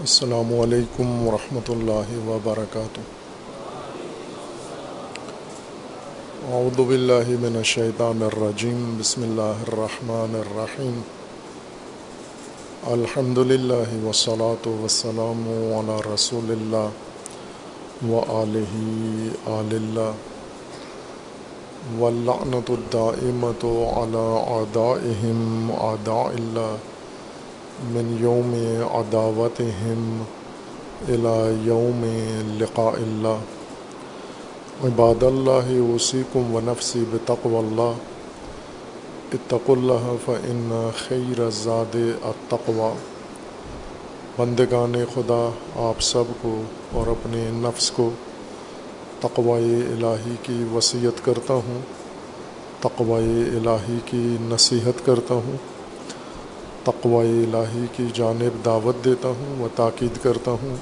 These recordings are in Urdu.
السلام علیکم ورحمۃ اللہ وبرکاتہ۔ اعوذ باللہ من الشیطان الرجیم، بسم اللہ الرحمن الرحیم۔ الحمد للہ وسلاۃ وسلام علی رسول اللہ و علیہ آل اللہ۔ واللعنۃ الدائمۃ علی اعدائہم، اعداء اللہ۔ من یوم عداوتہم الى یوم لقاء اللہ۔ عباد اللہ وسیکم و نفسی بتقو اللہ۔ اتقوا اللہ فإن خیر الزاد التقوی۔ بندگان خدا، آپ سب کو اور اپنے نفس کو تقوی الہی کی وصیت کرتا ہوں۔ تقوی الہی کی نصیحت کرتا ہوں۔ تقوی الہی کی جانب دعوت دیتا ہوں و تاکید کرتا ہوں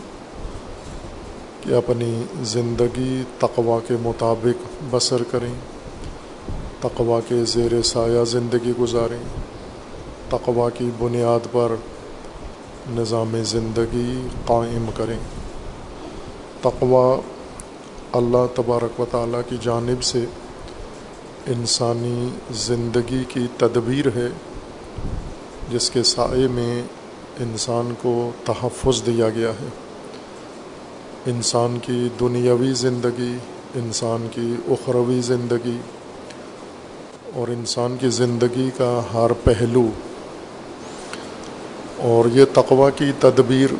کہ اپنی زندگی تقوی کے مطابق بسر کریں، تقوی کے زیر سایہ زندگی گزاریں، تقوی کی بنیاد پر نظام زندگی قائم کریں۔ تقوی اللہ تبارک و تعالیٰ کی جانب سے انسانی زندگی کی تدبیر ہے۔ جس کے سائے میں انسان کو تحفظ دیا گیا ہے۔ انسان کی دنیاوی زندگی، انسان کی اخروی زندگی اور انسان کی زندگی کا ہر پہلو۔ اور یہ تقوی کی تدبیر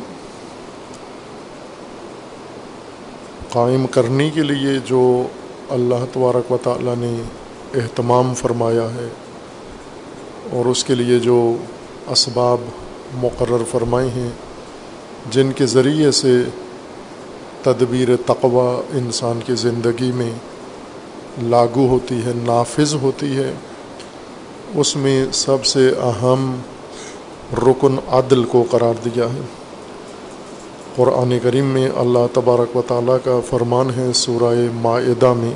قائم کرنے کے لیے جو اللہ تبارک و تعالیٰ نے اہتمام فرمایا ہے اور اس کے لیے جو اسباب مقرر فرمائے ہیں، جن کے ذریعے سے تدبیر تقوی انسان کی زندگی میں لاگو ہوتی ہے، نافذ ہوتی ہے۔ اس میں سب سے اہم رکن عدل کو قرار دیا ہے۔ قرآن کریم میں اللہ تبارک و تعالیٰ کا فرمان ہے، سورہ معدہ میں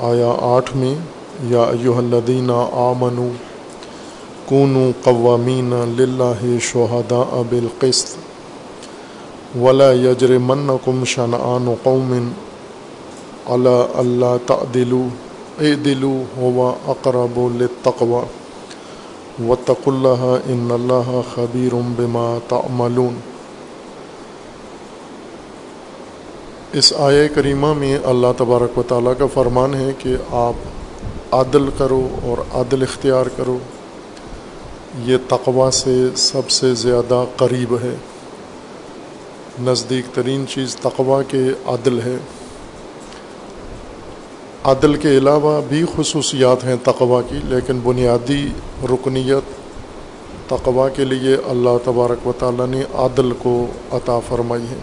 آیا آٹھ میں، یا ایوہ الذین آمنوا کونوا قوامین للہ شہداء بالقسط ولا یجرمنکم شنآن قوم علی اللہ تعدلوا اعدلوا هو اقرب للتقوى واتقوا اللہ ان اللہ خبیر بما تعملون اس آیہ کریمہ میں اللہ تبارک و تعالیٰ کا فرمان ہے کہ آپ عدل کرو اور عدل اختیار کرو یہ تقوی سے سب سے زیادہ قریب ہے۔ نزدیک ترین چیز تقوی کے عدل ہے۔ عدل کے علاوہ بھی خصوصیات ہیں تقوی کی، لیکن بنیادی رکنیت تقوی کے لیے اللہ تبارک و تعالیٰ نے عدل کو عطا فرمائی ہے۔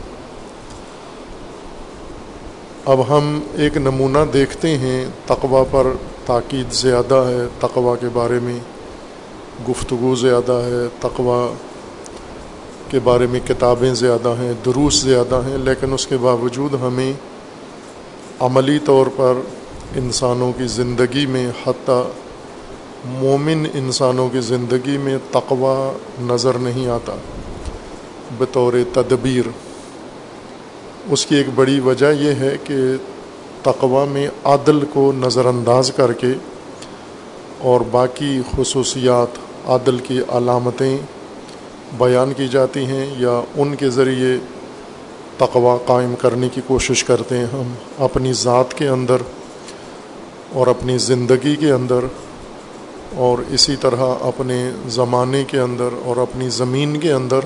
اب ہم ایک نمونہ دیکھتے ہیں تقوی پر تاکید زیادہ ہے تقوی کے بارے میں۔ گفتگو زیادہ ہے، تقوی کے بارے میں کتابیں زیادہ ہیں، دروس زیادہ ہیں، لیکن اس کے باوجود ہمیں عملی طور پر انسانوں کی زندگی میں، حتیٰ مومن انسانوں کی زندگی میں تقوی نظر نہیں آتا، بطور تدبیر۔ اس کی ایک بڑی وجہ یہ ہے کہ تقوی میں عدل کو نظر انداز کر کے اور باقی خصوصیات عدل کی علامتیں بیان کی جاتی ہیں یا ان کے ذریعے تقوی قائم کرنے کی کوشش کرتے ہیں ہم اپنی ذات کے اندر اور اپنی زندگی کے اندر اور اسی طرح اپنے زمانے کے اندر اور اپنی زمین کے اندر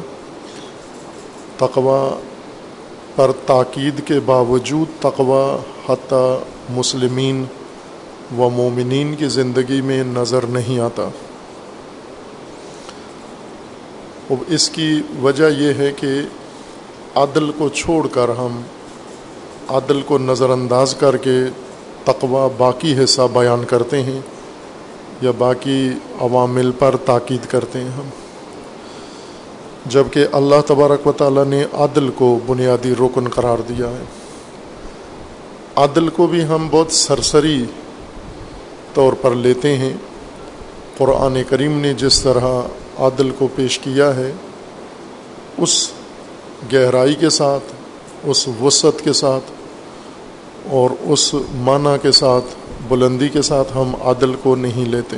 تقوی پر تاکید کے باوجود تقوی حتیٰ مسلمین و مومنین کی زندگی میں نظر نہیں آتا۔ اب اس کی وجہ یہ ہے کہ عدل کو چھوڑ کر ہم عدل کو نظر انداز کر کے تقوی باقی حصہ بیان کرتے ہیں یا باقی عوامل پر تاکید کرتے ہیں ہم۔ جبکہ اللہ تبارک و تعالیٰ نے عدل کو بنیادی رکن قرار دیا ہے۔ عدل کو بھی ہم بہت سرسری طور پر لیتے ہیں۔ قرآن کریم نے جس طرح عدل کو پیش کیا ہے، اس گہرائی کے ساتھ، اس وسعت کے ساتھ اور اس معنی کے ساتھ، بلندی کے ساتھ ہم عدل کو نہیں لیتے۔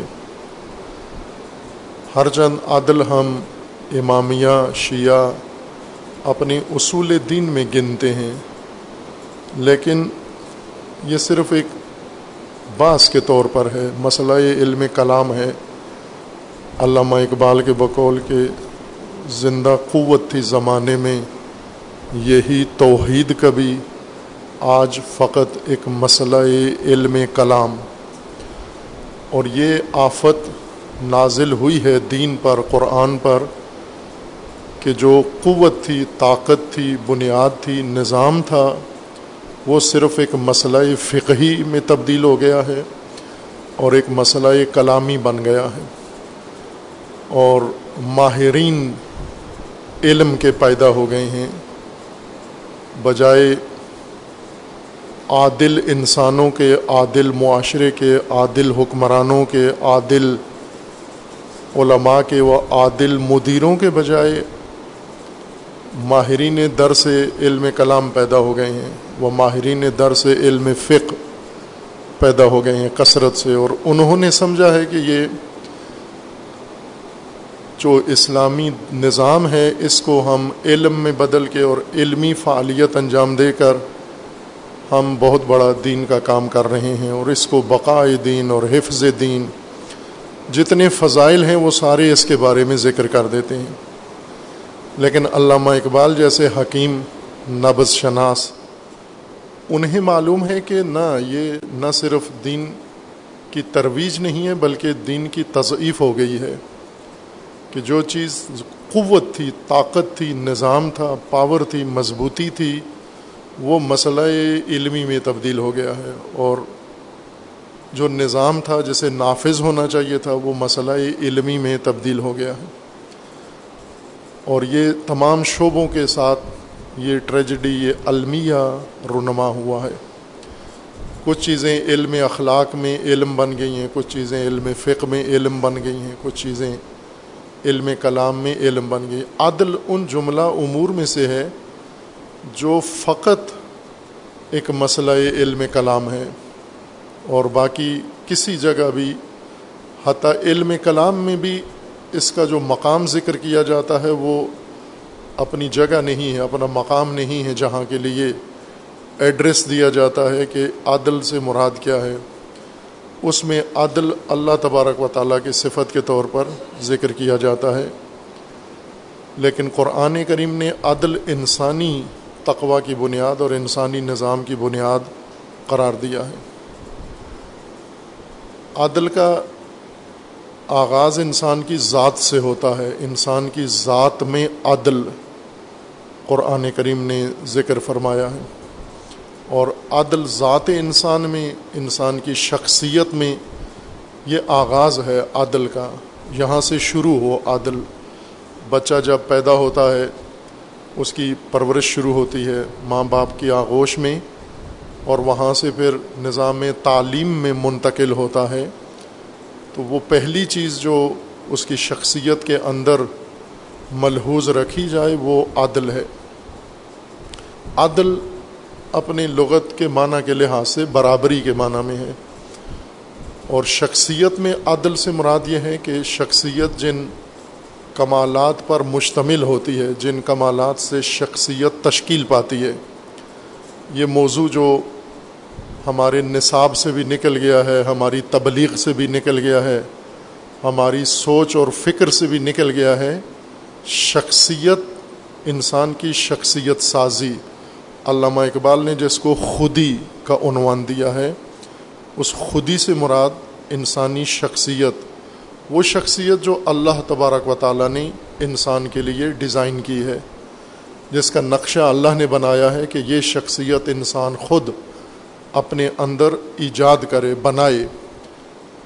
ہر چند عدل ہم امامیہ، شیعہ اپنے اصول دین میں گنتے ہیں، لیکن یہ صرف ایک باس کے طور پر ہے، مسئلہ یہ علم کلام ہے۔ علامہ اقبال کے بقول کے زندہ قوت تھی زمانے میں، یہی توحید کبھی، آج فقط ایک مسئلہ علم کلام۔ اور یہ آفت نازل ہوئی ہے دین پر، قرآن پر، کہ جو قوت تھی، طاقت تھی، بنیاد تھی، نظام تھا، وہ صرف ایک مسئلہ فقہی میں تبدیل ہو گیا ہے اور ایک مسئلہ کلامی بن گیا ہے۔ اور ماہرین علم کے پیدا ہو گئے ہیں۔ بجائے عادل انسانوں کے، عادل معاشرے کے، عادل حکمرانوں کے، عادل علماء کے و عادل مدیروں کے بجائے ماہرین در سے علم کلام پیدا ہو گئے ہیں۔ وہ ماہرین در سے علم فقہ پیدا ہو گئے ہیں کثرت سے۔ اور انہوں نے سمجھا ہے کہ یہ جو اسلامی نظام ہے، اس کو ہم علم میں بدل کے اور علمی فعالیت انجام دے کر ہم بہت بڑا دین کا کام کر رہے ہیں اور اس کو بقائے دین اور حفظ دین جتنے فضائل ہیں، وہ سارے اس کے بارے میں ذکر کر دیتے ہیں۔ لیکن علامہ اقبال جیسے حکیم نبز شناس، انہیں معلوم ہے کہ نہ یہ نہ صرف دین کی ترویج نہیں ہے، بلکہ دین کی تضعیف ہو گئی ہے۔ کہ جو چیز قوت تھی، طاقت تھی، نظام تھا، پاور تھی، مضبوطی تھی، وہ مسئلہ علمی میں تبدیل ہو گیا ہے اور جو نظام تھا، جسے نافذ ہونا چاہیے تھا، وہ مسئلہ علمی میں تبدیل ہو گیا ہے۔ اور یہ تمام شعبوں کے ساتھ یہ ٹریجڈی، یہ المیہ رونما ہوا ہے۔ کچھ چیزیں علم اخلاق میں علم بن گئی ہیں، کچھ چیزیں علم فقہ میں علم بن گئی ہیں، کچھ چیزیں علم کلام میں علم بن گئی۔ عدل ان جملہ امور میں سے ہے جو فقط ایک مسئلہ علم کلام ہے اور باقی کسی جگہ بھی، حتیٰ علم کلام میں بھی اس کا جو مقام ذکر کیا جاتا ہے وہ اپنی جگہ نہیں ہے، اپنا مقام نہیں ہے جہاں کے لیے ایڈریس دیا جاتا ہے کہ عادل سے مراد کیا ہے۔ اس میں عادل اللہ تبارک و تعالیٰ کی صفت کے طور پر ذکر کیا جاتا ہے۔ لیکن قرآن کریم نے عدل انسانی تقوا کی بنیاد اور انسانی نظام کی بنیاد قرار دیا ہے۔ عدل کا آغاز انسان کی ذات سے ہوتا ہے۔ انسان کی ذات میں عدل قرآن کریم نے ذکر فرمایا ہے۔ اور عدل ذات انسان میں، انسان کی شخصیت میں یہ آغاز ہے عدل کا۔ یہاں سے شروع ہو عدل۔ بچہ جب پیدا ہوتا ہے، اس کی پرورش شروع ہوتی ہے ماں باپ کی آغوش میں اور وہاں سے پھر نظام تعلیم میں منتقل ہوتا ہے۔ تو وہ پہلی چیز جو اس کی شخصیت کے اندر ملحوظ رکھی جائے وہ عدل ہے۔ عدل اپنے لغت کے معنی کے لحاظ سے برابری کے معنی میں ہے۔ اور شخصیت میں عدل سے مراد یہ ہے کہ شخصیت جن کمالات پر مشتمل ہوتی ہے، جن کمالات سے شخصیت تشکیل پاتی ہے۔ یہ موضوع جو ہمارے نصاب سے بھی نکل گیا ہے، ہماری تبلیغ سے بھی نکل گیا ہے، ہماری سوچ اور فکر سے بھی نکل گیا ہے۔ شخصیت انسان کی شخصیت سازی علامہ اقبال نے جس کو خودی کا عنوان دیا ہے، اس خودی سے مراد انسانی شخصیت، وہ شخصیت جو اللہ تبارک و تعالیٰ نے انسان کے لیے ڈیزائن کی ہے، جس کا نقشہ اللہ نے بنایا ہے کہ یہ شخصیت انسان خود اپنے اندر ایجاد کرے، بنائے،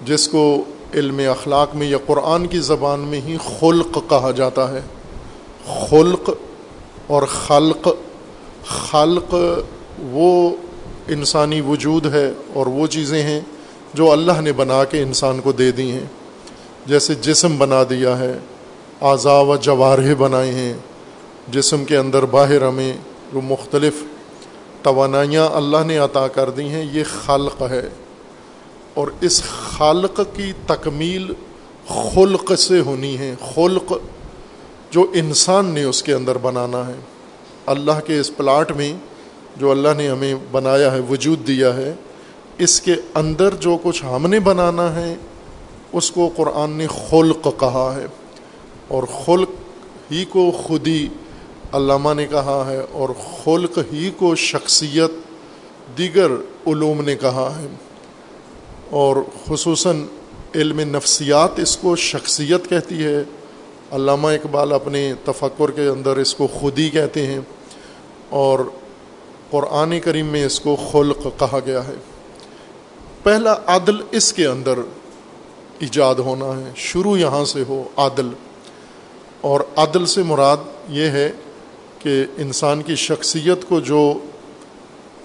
جس کو علم اخلاق میں یا قرآن کی زبان میں ہی خلق کہا جاتا ہے۔ خلق اور خلق خلق وہ انسانی وجود ہے اور وہ چیزیں ہیں جو اللہ نے بنا کے انسان کو دے دی ہیں۔ جیسے جسم بنا دیا ہے، اعضاء و جوارح بنائے ہیں۔ جسم کے اندر باہر ہمیں جو مختلف توانائیاں اللہ نے عطا کر دی ہیں، یہ خلق ہے۔ اور اس خالق کی تکمیل خلق سے ہونی ہے۔ خلق جو انسان نے اس کے اندر بنانا ہے۔ اللہ کے اس پلاٹ میں جو اللہ نے ہمیں بنایا ہے، وجود دیا ہے، اس کے اندر جو کچھ ہم نے بنانا ہے، اس کو قرآن نے خلق کہا ہے۔ اور خلق ہی کو خودی علامہ نے کہا ہے اور خلق ہی کو شخصیت دیگر علوم نے کہا ہے۔ اور خصوصاً علم نفسیات اس کو شخصیت کہتی ہے۔ علامہ اقبال اپنے تفکر کے اندر اس کو خودی کہتے ہیں اور قرآن کریم میں اس کو خلق کہا گیا ہے۔ پہلا عدل اس کے اندر ایجاد ہونا ہے۔ شروع یہاں سے ہو عادل اور عدل سے مراد یہ ہے کہ انسان کی شخصیت کو جو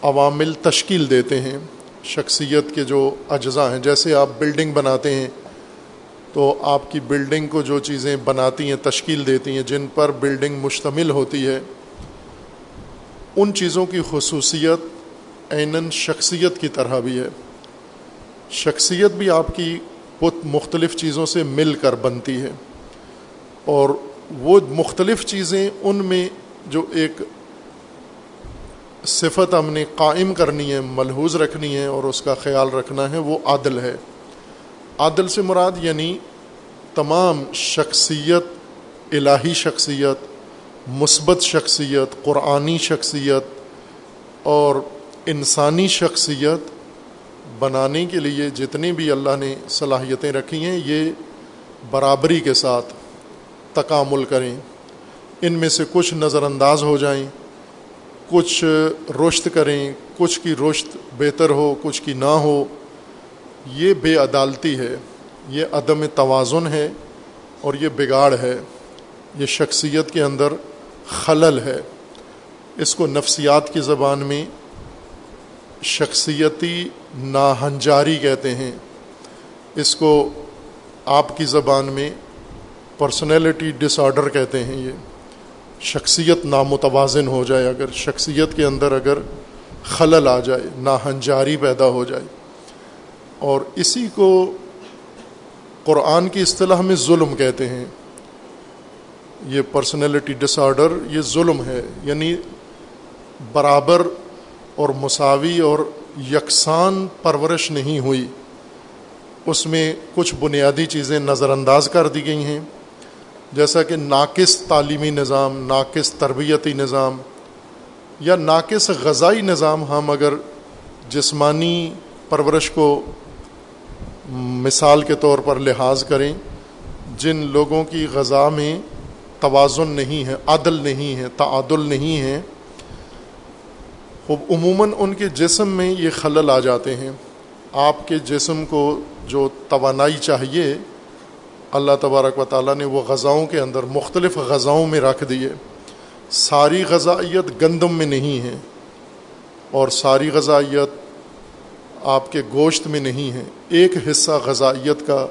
عوامل تشکیل دیتے ہیں، شخصیت کے جو اجزاء ہیں، جیسے آپ بلڈنگ بناتے ہیں تو آپ کی بلڈنگ کو جو چیزیں بناتی ہیں، تشکیل دیتی ہیں، جن پر بلڈنگ مشتمل ہوتی ہے، ان چیزوں کی خصوصیت عیناً شخصیت کی طرح بھی ہے۔ شخصیت بھی آپ کی بت مختلف چیزوں سے مل کر بنتی ہے۔ اور وہ مختلف چیزیں ان میں جو ایک صفت ہم نے قائم کرنی ہے، ملحوظ رکھنی ہے اور اس کا خیال رکھنا ہے، وہ عادل ہے۔ عادل سے مراد یعنی تمام شخصیت، الہی شخصیت، مثبت شخصیت، قرآنی شخصیت اور انسانی شخصیت بنانے کے لیے جتنی بھی اللہ نے صلاحیتیں رکھی ہیں، یہ برابری کے ساتھ تکامل کریں۔ ان میں سے کچھ نظر انداز ہو جائیں، کچھ رشت کریں، کچھ کی رشت بہتر ہو، کچھ کی نہ ہو۔ یہ بے عدالتی ہے، یہ عدم توازن ہے اور یہ بگاڑ ہے۔ یہ شخصیت کے اندر خلل ہے۔ اس کو نفسیات کی زبان میں شخصیتی ناہنجاری کہتے ہیں۔ اس کو آپ کی زبان میں پرسنالٹی ڈس آڈر کہتے ہیں۔ یہ شخصیت نامتوازن ہو جائے۔ اگر شخصیت کے اندر اگر خلل آ جائے، ناہنجاری پیدا ہو جائے۔ اور اسی کو قرآن کی اصطلاح میں ظلم کہتے ہیں۔ یہ پرسنالٹی ڈس آڈر یہ ظلم ہے۔ یعنی برابر اور مساوی اور یکساں پرورش نہیں ہوئی۔ اس میں کچھ بنیادی چیزیں نظر انداز کر دی گئی ہیں۔ جیسا کہ ناقص تعلیمی نظام، ناقص تربیتی نظام یا ناقص غذائی نظام، ہم اگر جسمانی پرورش کو مثال کے طور پر لحاظ کریں، جن لوگوں کی غذا میں توازن نہیں ہے، عدل نہیں ہے، تعادل نہیں ہے عموماً ان کے جسم میں یہ خلل آ جاتے ہیں۔ آپ کے جسم کو جو توانائی چاہیے، اللہ تبارک و تعالیٰ نے وہ غذاؤں کے اندر، مختلف غذاؤں میں رکھ دیے ساری غذائیت گندم میں نہیں ہے اور ساری غذائیت آپ کے گوشت میں نہیں ہے ایک حصہ غذائیت کا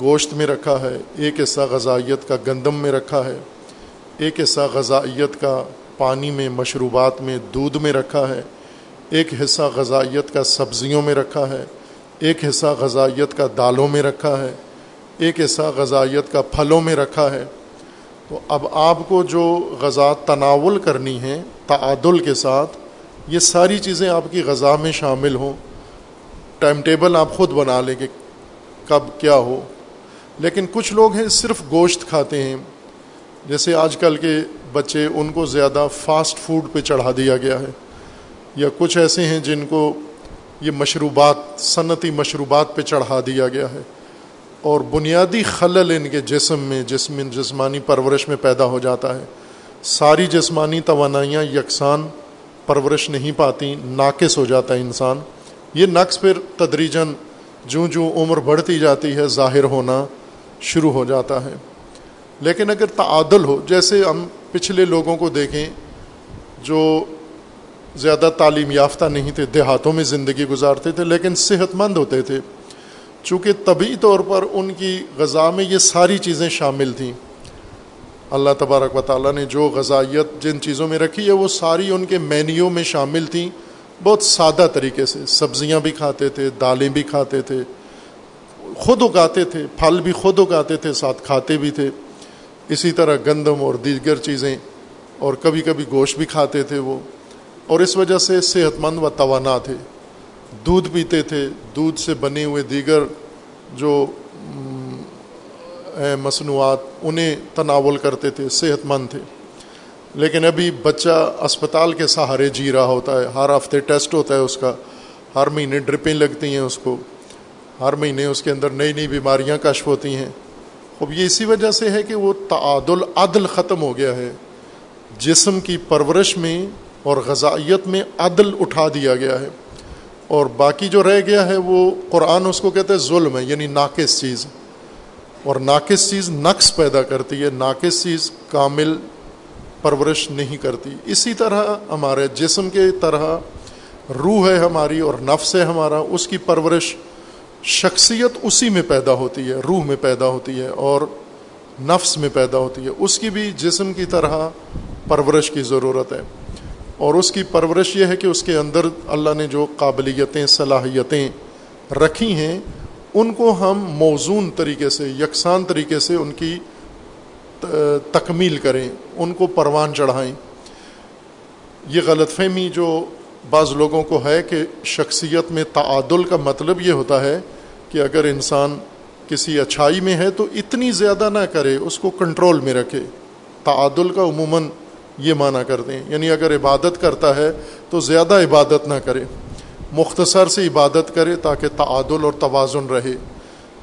گوشت میں رکھا ہے، ایک حصہ غذائیت کا گندم میں رکھا ہے، ایک حصہ غذائیت کا پانی میں، مشروبات میں، دودھ میں رکھا ہے، ایک حصہ غذائیت کا سبزیوں میں رکھا ہے، ایک حصہ غذائیت کا دالوں میں رکھا ہے، ایک حصہ غذائیت کا پھلوں میں رکھا ہے۔ تو اب آپ کو جو غذا تناول کرنی ہے تعادل کے ساتھ یہ ساری چیزیں آپ کی غذا میں شامل ہوں۔ ٹائم ٹیبل آپ خود بنا لیں کہ کب کیا ہو۔ لیکن کچھ لوگ ہیں صرف گوشت کھاتے ہیں۔ جیسے آج کل کے بچے ان کو زیادہ فاسٹ فوڈ پہ چڑھا دیا گیا ہے۔ یا کچھ ایسے ہیں جن کو یہ مشروبات، صنعتی مشروبات پہ چڑھا دیا گیا ہے۔ اور بنیادی خلل ان کے جسم میں، جسم، جسمانی پرورش میں پیدا ہو جاتا ہے۔ ساری جسمانی توانائیاں یکساں پرورش نہیں پاتی، ناقص ہو جاتا ہے انسان۔ یہ نقص پھر تدریجن جوں جوں عمر بڑھتی جاتی ہے، ظاہر ہونا شروع ہو جاتا ہے۔ لیکن اگر تعادل ہو، جیسے ہم پچھلے لوگوں کو دیکھیں جو زیادہ تعلیم یافتہ نہیں تھے، دیہاتوں میں زندگی گزارتے تھے، لیکن صحت مند ہوتے تھے۔ چونکہ طبی طور پر ان کی غذا میں یہ ساری چیزیں شامل تھیں۔ اللہ تبارک و تعالیٰ نے جو غذائیت جن چیزوں میں رکھی ہے، وہ ساری ان کے مینیو میں شامل تھیں بہت سادہ طریقے سے سبزیاں بھی کھاتے تھے، دالیں بھی کھاتے تھے، خود اگاتے تھے، پھل بھی خود اگاتے تھے، ساتھ کھاتے بھی تھے۔ اسی طرح گندم اور دیگر چیزیں، اور کبھی کبھی گوشت بھی کھاتے تھے وہ۔ اور اس وجہ سے صحت مند و توانا تھے۔ دودھ پیتے تھے، دودھ سے بنے ہوئے دیگر جو مصنوعات انہیں تناول کرتے تھے صحت مند تھے۔ لیکن ابھی بچہ اسپتال کے سہارے جی رہا ہوتا ہے۔ ہر ہفتے ٹیسٹ ہوتا ہے اس کا۔ ہر مہینے ڈرپیں لگتی ہیں اس کو۔ ہر مہینے اس کے اندر نئی نئی بیماریاں کشف ہوتی ہیں۔ اب یہ اسی وجہ سے ہے کہ وہ تعادل، عدل ختم ہو گیا ہے۔ جسم کی پرورش میں اور غذائیت میں عدل اٹھا دیا گیا ہے۔ اور باقی جو رہ گیا ہے وہ قرآن اس کو کہتے ہیں ظلم ہے یعنی ناقص چیز۔ اور ناقص چیز نقص پیدا کرتی ہے، ناقص چیز کامل پرورش نہیں کرتی۔ اسی طرح ہمارے جسم کے طرح روح ہے ہماری اور نفس ہے ہمارا، اس کی پرورش شخصیت اسی میں پیدا ہوتی ہے، روح میں پیدا ہوتی ہے اور نفس میں پیدا ہوتی ہے۔ اس کی بھی جسم کی طرح پرورش کی ضرورت ہے۔ اور اس کی پرورش یہ ہے کہ اس کے اندر اللہ نے جو قابلیتیں، صلاحیتیں رکھی ہیں ان کو ہم موزون طریقے سے، یکساں طریقے سے ان کی تکمیل کریں، ان کو پروان چڑھائیں۔ یہ غلط فہمی جو بعض لوگوں کو ہے کہ شخصیت میں تعادل کا مطلب یہ ہوتا ہے کہ اگر انسان کسی اچھائی میں ہے تو اتنی زیادہ نہ کرے، اس کو کنٹرول میں رکھے۔ تعادل کا عموماً یہ معنی کرتے ہیں یعنی اگر عبادت کرتا ہے تو زیادہ عبادت نہ کرے۔ مختصر سے عبادت کرے تاکہ تعادل اور توازن رہے۔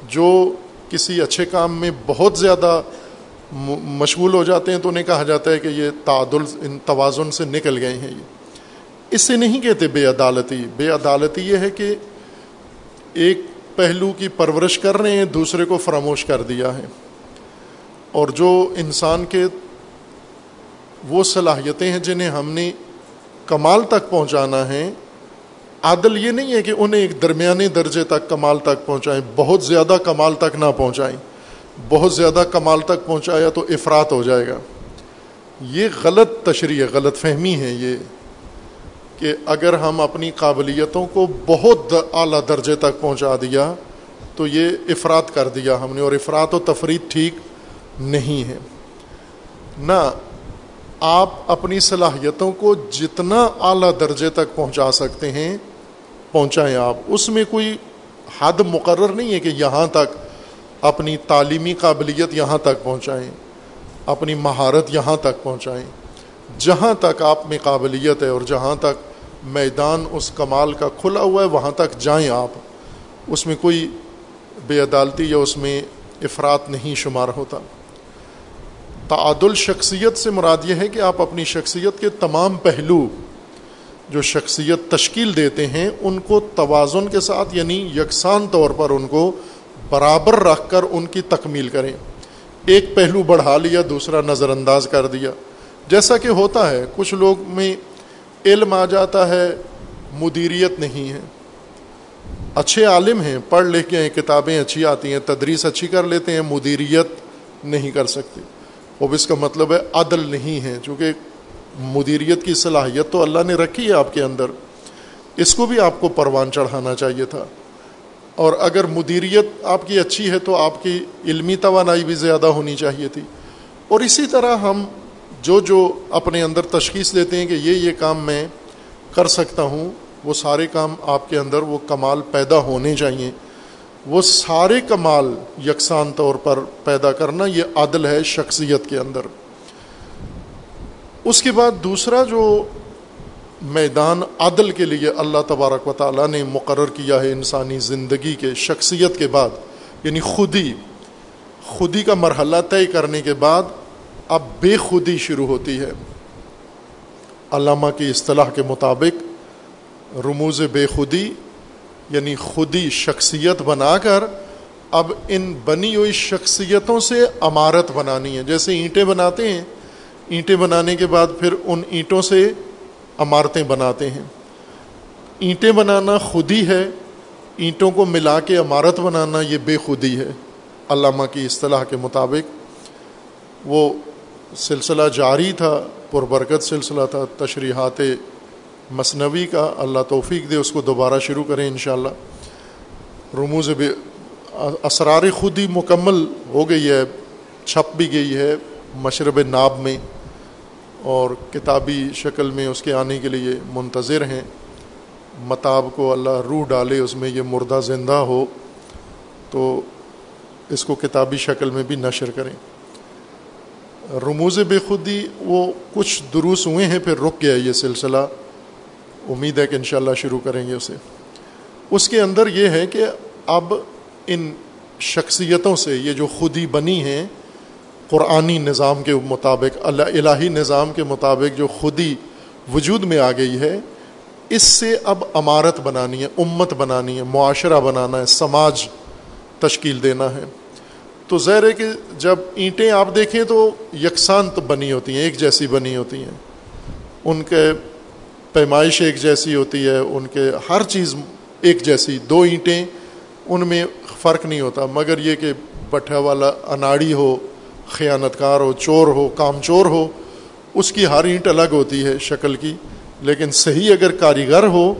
جو کسی اچھے کام میں بہت زیادہ مشغول ہو جاتے ہیں تو انہیں کہا جاتا ہے کہ یہ تعادل ان توازن سے نکل گئے ہیں۔ یہ اس سے نہیں کہتے بے عدالتی۔ بے عدالتی یہ ہے کہ ایک پہلو کی پرورش کر رہے ہیں، دوسرے کو فراموش کر دیا ہے۔ اور جو انسان کے وہ صلاحیتیں ہیں جنہیں ہم نے کمال تک پہنچانا ہے عادل یہ نہیں ہے کہ انہیں ایک درمیانی درجے تک کمال تک پہنچائیں، بہت زیادہ کمال تک نہ پہنچائیں۔ بہت زیادہ کمال تک پہنچایا تو افراد ہو جائے گا۔ یہ غلط تشریح غلط فہمی ہے یہ کہ اگر ہم اپنی قابلیتوں کو بہت اعلیٰ درجے تک پہنچا دیا تو یہ افراد کر دیا ہم نے اور افراد و تفریح ٹھیک نہیں ہے۔ نہ، آپ اپنی صلاحیتوں کو جتنا اعلیٰ درجے تک پہنچا سکتے ہیں پہنچائیں آپ، اس میں کوئی حد مقرر نہیں ہے کہ یہاں تک اپنی تعلیمی قابلیت یہاں تک پہنچائیں، اپنی مہارت یہاں تک پہنچائیں۔ جہاں تک آپ میں قابلیت ہے اور جہاں تک میدان اس کمال کا کھلا ہوا ہے، وہاں تک جائیں آپ۔ اس میں کوئی بے عدالتی یا اس میں افراد نہیں شمار ہوتا۔ تعادل شخصیت سے مراد یہ ہے کہ آپ اپنی شخصیت کے تمام پہلو جو شخصیت تشکیل دیتے ہیں، ان کو توازن کے ساتھ یعنی یکساں طور پر ان کو برابر رکھ کر ان کی تکمیل کریں۔ ایک پہلو بڑھا لیا، دوسرا نظر انداز کر دیا۔ جیسا کہ ہوتا ہے، کچھ لوگ میں علم آ جاتا ہے، مدیریت نہیں ہے۔ اچھے عالم ہیں، پڑھ لکھ کے کتابیں اچھی آتی ہیں، تدریس اچھی کر لیتے ہیں، مدیریت نہیں کر سکتے۔ اب اس کا مطلب ہے، عدل نہیں ہے، چونکہ مدیریت کی صلاحیت تو اللہ نے رکھی ہے آپ کے اندر۔ اس کو بھی آپ کو پروان چڑھانا چاہیے تھا۔ اور اگر مدیریت آپ کی اچھی ہے تو آپ کی علمی توانائی بھی زیادہ ہونی چاہیے تھی۔ اور اسی طرح ہم جو جو اپنے اندر تشخیص دیتے ہیں کہ یہ یہ کام میں کر سکتا ہوں، وہ سارے کام آپ کے اندر وہ کمال پیدا ہونے چاہیے۔ وہ سارے کمال یکساں طور پر پیدا کرنا یہ عدل ہے شخصیت کے اندر۔ اس کے بعد دوسرا جو میدان عدل کے لیے اللہ تبارک و تعالیٰ نے مقرر کیا ہے انسانی زندگی کے، شخصیت کے بعد یعنی خودی خودی کا مرحلہ طے کرنے کے بعد اب بے خودی شروع ہوتی ہے۔ علامہ کی اصطلاح کے مطابق رموز بے خودی یعنی خودی شخصیت بنا کر اب ان بنی ہوئی شخصیتوں سے عمارت بنانی ہے۔ جیسے اینٹیں بناتے ہیں اینٹیں بنانے کے بعد پھر ان اینٹوں سے عمارتیں بناتے ہیں۔ اینٹیں بنانا خودی ہے، اینٹوں کو ملا کے عمارت بنانا یہ بے خودی ہے۔ علامہ کی اصطلاح کے مطابق وہ سلسلہ جاری تھا، پربرکت سلسلہ تھا، تشریحات مصنوعی کا۔ اللہ توفیق دے، اس کو دوبارہ شروع کریں انشاءاللہ۔ رموز بے اسرار خود ہی مکمل ہو گئی ہے، چھپ بھی گئی ہے مشرب ناب میں۔ اور کتابی شکل میں اس کے آنے کے لیے منتظر ہیں۔ متاب کو اللہ روح ڈالے اس میں یہ مردہ زندہ ہو تو اس کو کتابی شکل میں بھی نشر کریں۔ رموز بے خودی وہ کچھ دروس ہوئے ہیں، پھر رک گیا یہ سلسلہ۔ امید ہے کہ انشاءاللہ شروع کریں گے اسے۔ اس کے اندر یہ ہے کہ اب ان شخصیتوں سے یہ جو خودی بنی ہیں قرآنی نظام کے مطابق، اللہ الہی نظام کے مطابق جو خودی وجود میں آ گئی ہے، اس سے اب عمارت بنانی ہے، امت بنانی ہے، معاشرہ بنانا ہے، سماج تشکیل دینا ہے۔ تو ظاہر ہے کہ جب اینٹیں آپ دیکھیں تو یکسانت بنی ہوتی ہیں، ایک جیسی بنی ہوتی ہیں۔ ان کے پیمائش ایک جیسی ہوتی ہے، ان کے ہر چیز ایک جیسی۔ دو اینٹیں، ان میں فرق نہیں ہوتا، مگر یہ کہ بٹھا والا اناڑی ہو خیانت کار ہو، چور ہو، کام چور ہو، اس کی ہر اینٹ الگ ہوتی ہے شکل کی، لیکن صحیح اگر کاریگر ہو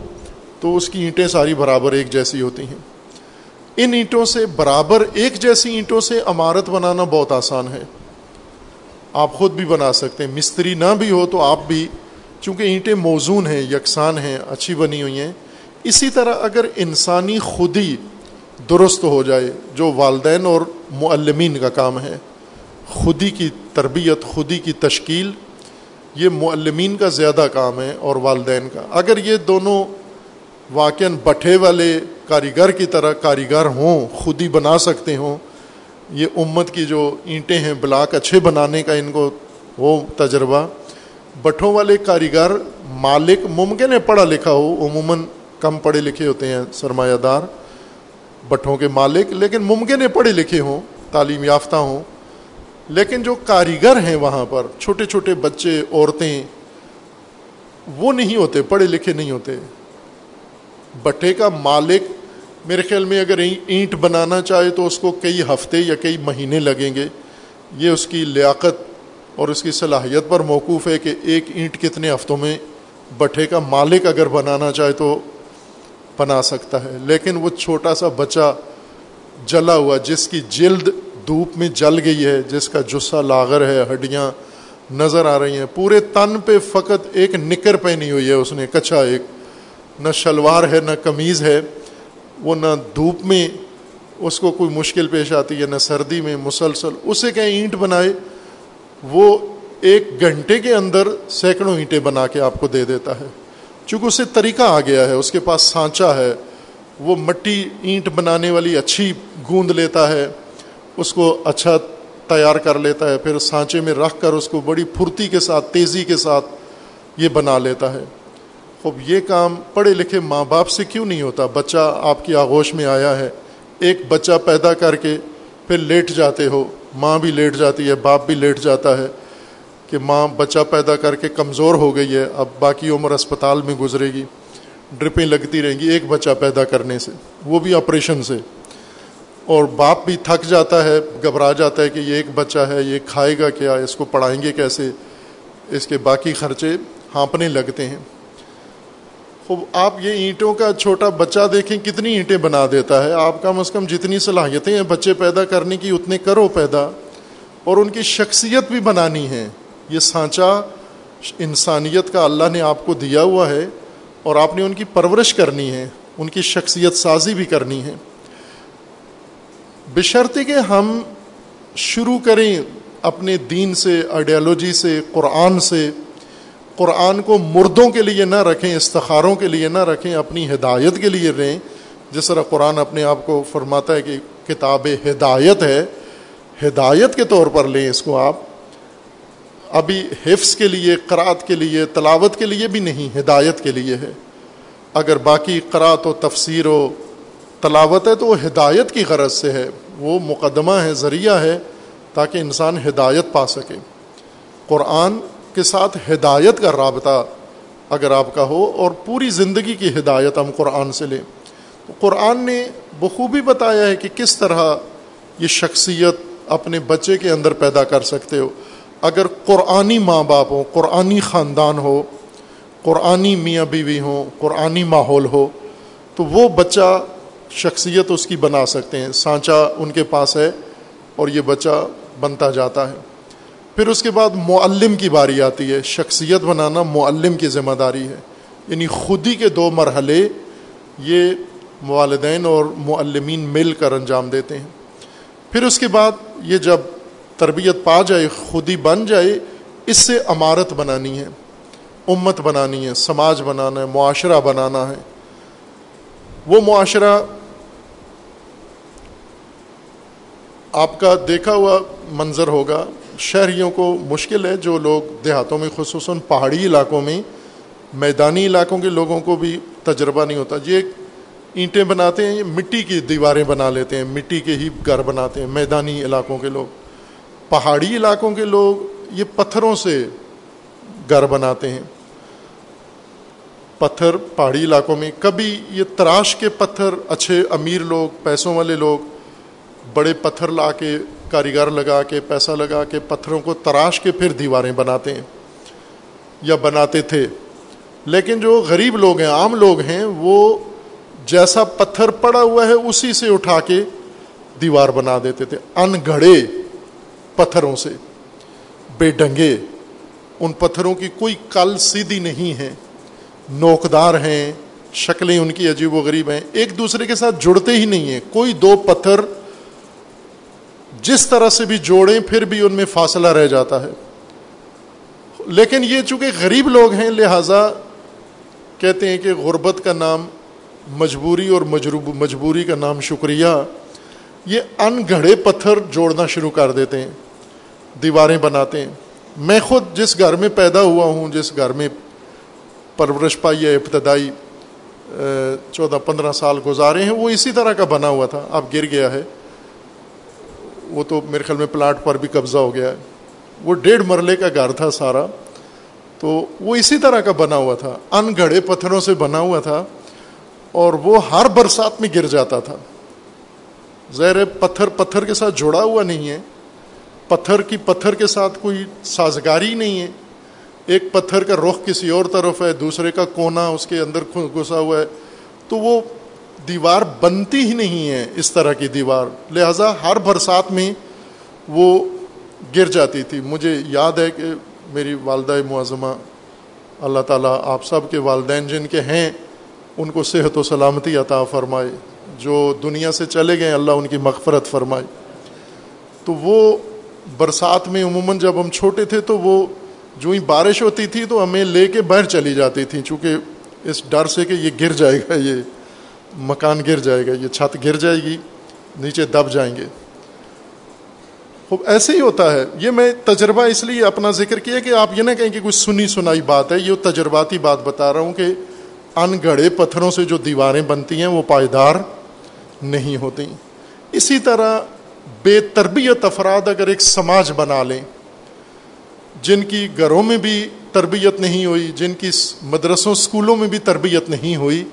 تو اس کی اینٹیں ساری برابر ایک جیسی ہوتی ہیں۔ ان اینٹوں سے برابر ایک جیسی اینٹوں سے عمارت بنانا بہت آسان ہے۔ آپ خود بھی بنا سکتے ہیں، مستری نہ بھی ہو تو آپ بھی، چونکہ اینٹیں موزون ہیں، یکساں ہیں، اچھی بنی ہوئی ہیں۔ اسی طرح اگر انسانی خودی درست ہو جائے، جو والدین اور معلمین کا کام ہے خودی کی تربیت، خودی کی تشکیل، یہ معلمین کا زیادہ کام ہے اور والدین کا۔ اگر یہ دونوں واقع بٹھے والے کاریگر کی طرح کاریگر ہوں خود ہی بنا سکتے ہوں، یہ امت کی جو اینٹیں ہیں، بلاک اچھے بنانے کا ان کو ہو تجربہ۔ بٹھوں والے کاریگر، مالک ممکن ہے پڑھا لکھا ہو، عموماً کم پڑھے لکھے ہوتے ہیں سرمایہ دار۔ بٹھوں کے مالک، لیکن ممکن ہے پڑھے لکھے ہوں، تعلیم یافتہ ہوں۔ لیکن جو کاریگر ہیں وہاں پر، چھوٹے چھوٹے بچے، عورتیں، وہ نہیں ہوتے، پڑھے لکھے نہیں ہوتے۔ بٹھے کا مالک، میرے خیال میں اگر اینٹ بنانا چاہے تو اس کو کئی ہفتے یا کئی مہینے لگیں گے۔ یہ اس کی لیاقت اور اس کی صلاحیت پر موقوف ہے کہ ایک اینٹ کتنے ہفتوں میں بٹھے کا مالک اگر بنانا چاہے تو بنا سکتا ہے۔ لیکن وہ چھوٹا سا بچہ جلا ہوا، جس کی جلد دھوپ میں جل گئی ہے، جس کا جسہ لاغر ہے، ہڈیاں نظر آ رہی ہیں۔ پورے تن پہ فقط ایک نکر پہنی ہوئی ہے، اس نے کچھا ایک۔ نہ شلوار ہے، نہ کمیز ہے۔ وہ نہ دھوپ میں اس کو کوئی مشکل پیش آتی ہے، نہ سردی میں مسلسل۔ اسے کہ اینٹ بنائے، وہ ایک گھنٹے کے اندر سینکڑوں اینٹیں بنا کے آپ کو دے دیتا ہے۔ چونکہ اسے طریقہ آ گیا ہے، اس کے پاس سانچا ہے۔ وہ مٹی اینٹ بنانے والی اچھی گوند لیتا ہے۔ اس کو اچھا تیار کر لیتا ہے، پھر سانچے میں رکھ کر اس کو بڑی پھرتی کے ساتھ، تیزی کے ساتھ یہ بنا لیتا ہے۔ اب یہ کام پڑھے لکھے ماں باپ سے کیوں نہیں ہوتا؟ بچہ آپ کی آغوش میں آیا ہے۔ ایک بچہ پیدا کر کے پھر لیٹ جاتے ہو۔ ماں بھی لیٹ جاتی ہے، باپ بھی لیٹ جاتا ہے کہ ماں بچہ پیدا کر کے کمزور ہو گئی ہے، اب باقی عمر اسپتال میں گزرے گی۔ ڈرپیں لگتی رہیں گی ایک بچہ پیدا کرنے سے۔ وہ بھی آپریشن سے۔ اور باپ بھی تھک جاتا ہے، گھبرا جاتا ہے کہ یہ ایک بچہ ہے، یہ کھائے گا کیا، اس کو پڑھائیں گے کیسے؟ اس کے باقی خرچے ہانپنے لگتے ہیں۔ خوب، آپ یہ اینٹوں کا چھوٹا بچہ دیکھیں، کتنی اینٹیں بنا دیتا ہے۔ آپ کم از کم جتنی صلاحیتیں ہیں بچے پیدا کرنے کی، اتنے کرو پیدا۔ اور ان کی شخصیت بھی بنانی ہے۔ یہ سانچہ انسانیت کا اللہ نے آپ کو دیا ہوا ہے اور آپ نے ان کی پرورش کرنی ہے، ان کی شخصیت سازی بھی کرنی ہے۔ بشرطے کہ ہم شروع کریں اپنے دین سے آئیڈیالوجی سے، قرآن سے۔ قرآن کو مردوں کے لیے نہ رکھیں، استخاروں کے لیے نہ رکھیں، اپنی ہدایت کے لیے رہیں۔ جس طرح قرآن اپنے آپ کو فرماتا ہے کہ کتاب ہدایت ہے، ہدایت کے طور پر لیں اس کو آپ۔ ابھی حفظ کے لیے قرأت کے لیے، تلاوت کے لیے بھی نہیں، ہدایت کے لیے ہے۔ اگر باقی قرأت و تفسیر و تلاوت ہے تو وہ ہدایت کی غرض سے ہے، وہ مقدمہ ہے، ذریعہ ہے تاکہ انسان ہدایت پا سکے۔ قرآن کے ساتھ ہدایت کا رابطہ اگر آپ کا ہو اور پوری زندگی کی ہدایت ہم قرآن سے لیں۔ تو قرآن نے بخوبی بتایا ہے کہ کس طرح یہ شخصیت اپنے بچے کے اندر پیدا کر سکتے ہو۔ اگر قرآنی ماں باپ ہو قرآنی خاندان ہو، قرآنی میاں بیوی ہوں، قرآنی ماحول ہو، تو وہ بچہ شخصیت اس کی بنا سکتے ہیں۔ سانچا ان کے پاس ہے اور یہ بچہ بنتا جاتا ہے۔ پھر اس کے بعد معلم کی باری آتی ہے۔ شخصیت بنانا معلم کی ذمہ داری ہے۔ یعنی خودی کے دو مرحلے یہ والدین اور معلمین مل کر انجام دیتے ہیں۔ پھر اس کے بعد یہ جب تربیت پا جائے، خودی بن جائے، اس سے عمارت بنانی ہے، امت بنانی ہے، سماج بنانا ہے، معاشرہ بنانا ہے۔ وہ معاشرہ آپ کا دیکھا ہوا منظر ہوگا، شہریوں کو مشکل ہے جو لوگ دیہاتوں میں، خصوصاً پہاڑی علاقوں میں، میدانی علاقوں کے لوگوں کو بھی تجربہ نہیں ہوتا۔ یہ اینٹیں بناتے ہیں مٹی کی دیواریں بنا لیتے ہیں، مٹی کے ہی گھر بناتے ہیں، میدانی علاقوں کے لوگ۔ پہاڑی علاقوں کے لوگ یہ پتھروں سے گھر بناتے ہیں۔ پتھر پہاڑی علاقوں میں، کبھی یہ تراش کے پتھر، اچھے امیر لوگ، پیسوں والے لوگ بڑے پتھر لا کے کاریگر لگا کے، پیسہ لگا کے پتھروں کو تراش کے پھر دیواریں بناتے ہیں یا بناتے تھے۔ لیکن جو غریب لوگ ہیں، عام لوگ ہیں، وہ جیسا پتھر پڑا ہوا ہے، اسی سے اٹھا کے دیوار بنا دیتے تھے۔ ان گھڑے پتھروں سے، بے ڈنگے۔ ان پتھروں کی کوئی کل سیدھی نہیں ہے۔ نوکدار ہیں، شکلیں ان کی عجیب و غریب ہیں۔ ایک دوسرے کے ساتھ جڑتے ہی نہیں ہیں۔ کوئی دو پتھر جس طرح سے بھی جوڑیں پھر بھی ان میں فاصلہ رہ جاتا ہے۔ لیکن یہ چونکہ غریب لوگ ہیں، لہذا کہتے ہیں کہ غربت کا نام مجبوری اور مجبوری کا نام شکریہ۔ یہ ان گھڑے پتھر جوڑنا شروع کر دیتے ہیں، دیواریں بناتے ہیں۔ میں خود جس گھر میں پیدا ہوا ہوں، جس گھر میں پرورش پائی ہے ابتدائی چودہ پندرہ سال گزارے ہیں، وہ اسی طرح کا بنا ہوا تھا۔ اب گر گیا ہے۔ وہ تو میرے خیال میں پلاٹ پر بھی قبضہ ہو گیا ہے۔ وہ ڈیڑھ مرلے کا گھر تھا سارا۔ تو وہ اسی طرح کا بنا ہوا تھا۔ ان گڑھے پتھروں سے بنا ہوا تھا اور وہ ہر برسات میں گر جاتا تھا۔ زہر پتھر پتھر کے ساتھ جڑا ہوا نہیں ہے۔ پتھر کی پتھر کے ساتھ کوئی سازگاری نہیں ہے۔ ایک پتھر کا رخ کسی اور طرف ہے، دوسرے کا کونا اس کے اندر گھسا ہوا ہے۔ تو وہ دیوار بنتی ہی نہیں ہے اس طرح کی دیوار۔ لہذا ہر برسات میں وہ گر جاتی تھی۔ مجھے یاد ہے کہ میری والدہ معظمہ، اللہ تعالیٰ آپ سب کے والدین جن کے ہیں، ان کو صحت و سلامتی عطا فرمائے۔ جو دنیا سے چلے گئے، اللہ ان کی مغفرت فرمائے۔ تو وہ برسات میں عموماً جب ہم چھوٹے تھے تو وہ جو ہی بارش ہوتی تھی تو ہمیں لے کے باہر چلی جاتی تھیں چونکہ اس ڈر سے کہ یہ گر جائے گا، یہ مکان گر جائے گا، یہ چھت گر جائے گی، نیچے دب جائیں گے۔ خوب، ایسے ہی ہوتا ہے۔ یہ میں تجربہ اس لیے اپنا ذکر کیا کہ آپ یہ نہ کہیں کہ کوئی سنی سنائی بات ہے، یہ تجرباتی بات بتا رہا ہوں کہ ان گڑھے پتھروں سے جو دیواریں بنتی ہیں، وہ پائیدار نہیں ہوتی۔ اسی طرح بے تربیت افراد اگر ایک سماج بنا لیں، جن کی گھروں میں بھی تربیت نہیں ہوئی، جن کی مدرسوں اسکولوں میں بھی تربیت نہیں ہوئی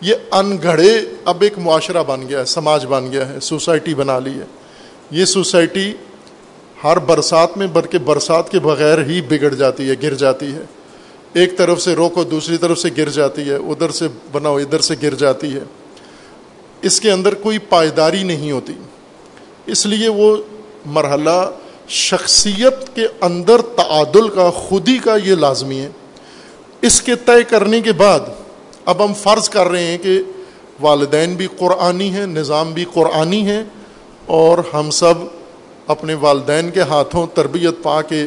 یہ ان گھڑے اب ایک معاشرہ بن گیا ہے، سماج بن گیا ہے، سوسائٹی بنا لی ہے۔ یہ سوسائٹی ہر برسات میں، بلکہ برسات کے بغیر ہی بگڑ جاتی ہے، گر جاتی ہے۔ ایک طرف سے روکو دوسری طرف سے گر جاتی ہے، ادھر سے بناؤ، ادھر سے گر جاتی ہے۔ اس کے اندر کوئی پائیداری نہیں ہوتی۔ اس لیے وہ مرحلہ شخصیت کے اندر تعادل کا، خودی کا یہ لازمی ہے۔ اس کے طے کرنے کے بعد اب ہم فرض کر رہے ہیں کہ والدین بھی قرآنی ہیں، نظام بھی قرآنی ہے اور ہم سب اپنے والدین کے ہاتھوں تربیت پا کے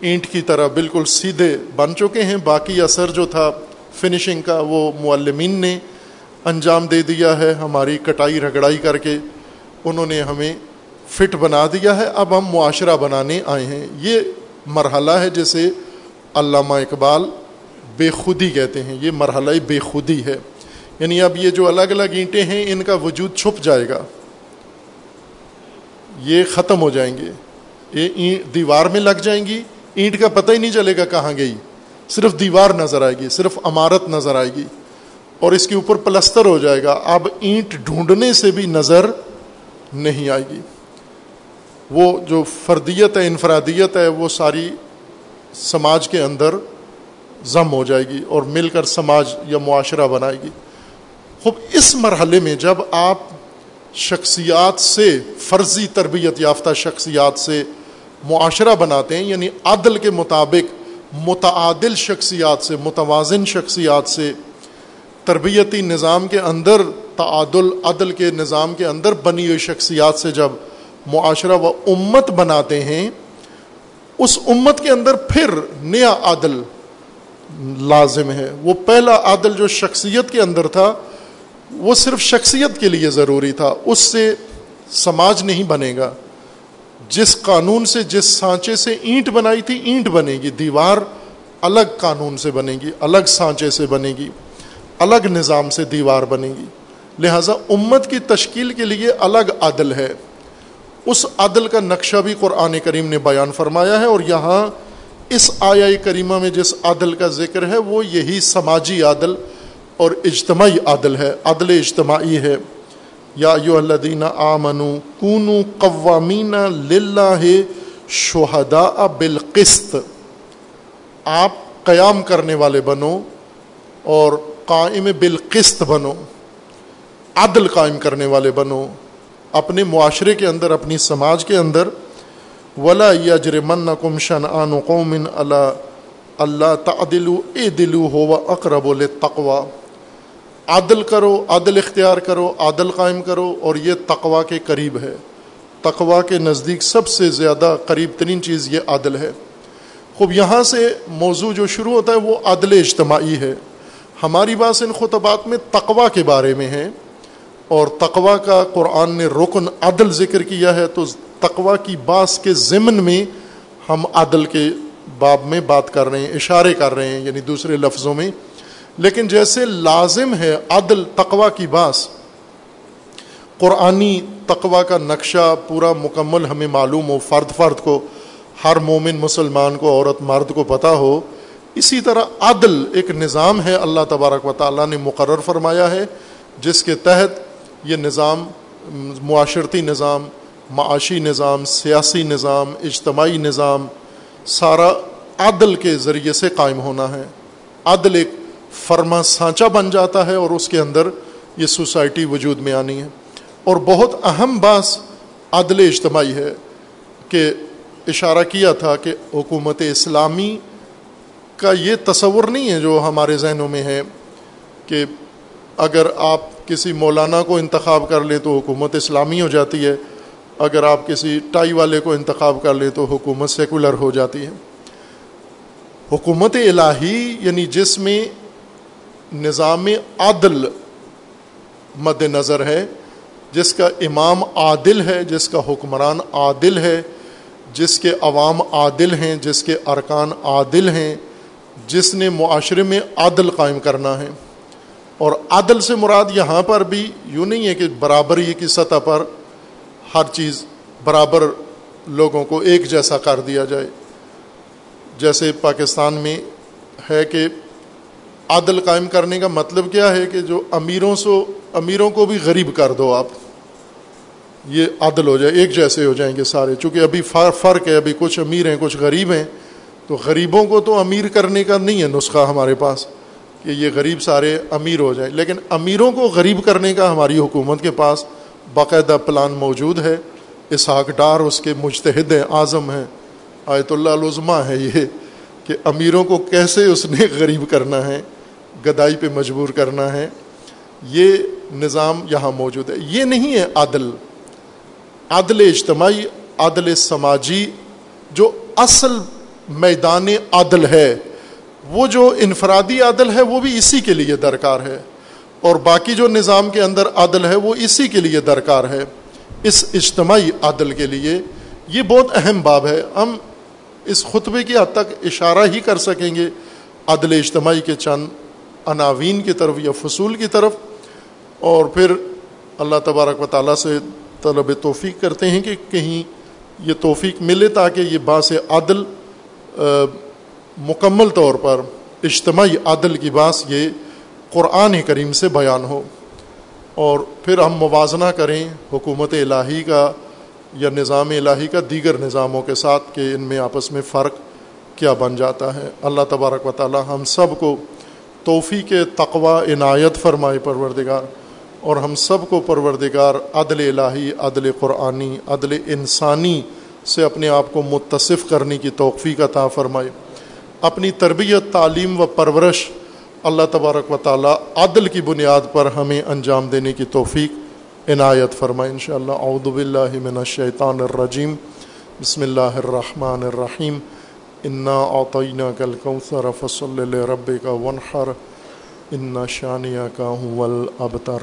اینٹ کی طرح بالکل سیدھے بن چکے ہیں۔ باقی اثر جو تھا فنشنگ کا، وہ معلمین نے انجام دے دیا ہے۔ ہماری کٹائی رگڑائی کر کے انہوں نے ہمیں فٹ بنا دیا ہے۔ اب ہم معاشرہ بنانے آئے ہیں۔ یہ مرحلہ ہے جسے علامہ اقبال بے خودی کہتے ہیں، یہ مرحلہ بے خودی ہے۔ یعنی اب یہ جو الگ الگ اینٹیں ہیں، ان کا وجود چھپ جائے گا۔ یہ ختم ہو جائیں گے۔ یہ دیوار میں لگ جائیں گی۔ اینٹ کا پتہ ہی نہیں چلے گا کہاں گئی۔ صرف دیوار نظر آئے گی، صرف عمارت نظر آئے گی۔ اور اس کے اوپر پلستر ہو جائے گا۔ اب اینٹ ڈھونڈنے سے بھی نظر نہیں آئے گی۔ وہ جو فردیت ہے، انفرادیت ہے، وہ ساری سماج کے اندر ضم ہو جائے گی اور مل کر سماج یا معاشرہ بنائے گی۔ خوب، اس مرحلے میں جب آپ شخصیات سے فرضی تربیت یافتہ شخصیات سے معاشرہ بناتے ہیں یعنی عدل کے مطابق متعادل شخصیات سے، متوازن شخصیات سے تربیتی نظام کے اندر، تعادل، عدل کے نظام کے اندر بنی ہوئی شخصیات سے جب معاشرہ و امت بناتے ہیں، اس امت کے اندر پھر نیا عادل لازم ہے۔ وہ پہلا عادل جو شخصیت کے اندر تھا، وہ صرف شخصیت کے لیے ضروری تھا، اس سے سماج نہیں بنے گا۔ جس قانون سے، جس سانچے سے اینٹ بنائی تھی، اینٹ بنے گی۔ دیوار الگ قانون سے بنے گی، الگ سانچے سے بنے گی، الگ نظام سے دیوار بنے گی۔ لہذا امت کی تشکیل کے لیے الگ عدل ہے۔ اس عدل کا نقشہ بھی قرآن کریم نے بیان فرمایا ہے اور یہاں اس آیا کریمہ میں جس عدل کا ذکر ہے وہ یہی سماجی عدل اور اجتماعی عدل ہے عدل اجتماعی ہے۔ یا یو اللہ دینا آمنو کونو قوامین للہ شہدا بالقسط۔ آپ قیام کرنے والے بنو اور قائم بالقسط بنو، عدل قائم کرنے والے بنو، اپنے معاشرے کے اندر، اپنی سماج کے اندر ولا یجرمن کم شن آن قوم اللہ اللہ تعدل اے دلو ہو و اقرب تقوا عدل کرو، عدل اختیار کرو، عدل قائم کرو اور یہ تقوا کے قریب ہے۔ تقوا کے نزدیک سب سے زیادہ قریب ترین چیز یہ عدل ہے۔ خوب، یہاں سے موضوع جو شروع ہوتا ہے وہ عدل اجتماعی ہے۔ ہماری بات ان خطبات میں تقوا کے بارے میں ہے۔ اور تقوا کا قرآن نے رکن عدل ذکر کیا ہے، تو تقوا کی باس کے ضمن میں ہم عدل کے باب میں بات کر رہے ہیں، اشارے کر رہے ہیں یعنی دوسرے لفظوں میں۔ لیکن جیسے لازم ہے عدل تقوا کی باس، قرآنی تقوا کا نقشہ پورا مکمل ہمیں معلوم ہو، فرد فرد کو، ہر مومن مسلمان کو، عورت مرد کو پتہ ہو۔ اسی طرح عدل ایک نظام ہے، اللہ تبارک و تعالیٰ نے مقرر فرمایا ہے، جس کے تحت یہ نظام، معاشرتی نظام، معاشی نظام، سیاسی نظام، اجتماعی نظام، سارا عدل کے ذریعے سے قائم ہونا ہے۔ عدل ایک فرما سانچہ بن جاتا ہے اور اس کے اندر یہ سوسائٹی وجود میں آنی ہے۔ اور بہت اہم باس عدل اجتماعی ہے کہ اشارہ کیا تھا کہ حکومت اسلامی کا یہ تصور نہیں ہے جو ہمارے ذہنوں میں ہے کہ اگر آپ کسی مولانا کو انتخاب کر لیں تو حکومت اسلامی ہو جاتی ہے، اگر آپ کسی ٹائی والے کو انتخاب کر لیں تو حکومت سیکولر ہو جاتی ہے۔ حکومت الہی یعنی جس میں نظام عادل مد نظر ہے، جس کا امام عادل ہے، جس کا حکمران عادل ہے، جس کے عوام عادل ہیں، جس کے ارکان عادل ہیں، جس نے معاشرے میں عادل قائم کرنا ہے۔ اور عدل سے مراد یہاں پر بھی یوں نہیں ہے کہ برابری کی سطح پر ہر چیز برابر لوگوں کو ایک جیسا کر دیا جائے۔ جیسے پاکستان میں ہے کہ عدل قائم کرنے کا مطلب کیا ہے کہ جو امیروں سے امیروں کو بھی غریب کر دو آپ۔ یہ عدل ہو جائے، ایک جیسے ہو جائیں گے سارے۔ چونکہ ابھی فرق ہے، ابھی کچھ امیر ہیں، کچھ غریب ہیں۔ تو غریبوں کو تو امیر کرنے کا نہیں ہے نسخہ ہمارے پاس۔ کہ یہ غریب سارے امیر ہو جائیں۔ لیکن امیروں کو غریب کرنے کا ہماری حکومت کے پاس باقاعدہ پلان موجود ہے۔ اسحاق ڈار اس کے مجتہد ہیں، اعظم ہیں۔ آیت اللہ العظمہ ہے یہ کہ امیروں کو کیسے اس نے غریب کرنا ہے، گدائی پہ مجبور کرنا ہے۔ یہ نظام یہاں موجود ہے۔ یہ نہیں ہے عادل عادل اجتماعی عادل سماجی، جو اصل میدان عادل ہے۔ وہ جو انفرادی عادل ہے وہ بھی اسی کے لیے درکار ہے اور باقی جو نظام کے اندر عادل ہے وہ اسی کے لیے درکار ہے اس اجتماعی عادل کے لیے یہ بہت اہم باب ہے ہم اس خطبے کی حد تک اشارہ ہی کر سکیں گے عدل اجتماعی کے چند عناوین کی طرف یا فصول کی طرف اور پھر اللہ تبارک و تعالیٰ سے طلب توفیق کرتے ہیں کہ کہیں یہ توفیق ملے تاکہ یہ باس عدل مکمل طور پر اجتماعی عدل کی باس یہ قرآن کریم سے بیان ہو اور پھر ہم موازنہ کریں حکومت الہی کا یا نظام الہی کا دیگر نظاموں کے ساتھ کہ ان میں آپس میں فرق کیا بن جاتا ہے۔ اللہ تبارک و تعالی ہم سب کو توفیق تقوا عنایت فرمائے پروردگار اور ہم سب کو پروردگار عدل الہی، عدل قرآنی، عدل انسانی سے اپنے آپ کو متصف کرنے کی توفیق عطا فرمائے۔ اپنی تربیت، تعلیم و پرورش اللہ تبارک و تعالی عدل کی بنیاد پر ہمیں انجام دینے کی توفیق عنایت فرمائے۔ ان شاء اللہ اعوذ باللہ من الشیطان الرجیم۔ بسم اللہ الرحمن الرحیم۔ انا اوطینہ کل کوثر فصل کا ونحر ان شانیہ کا ہوں ابتر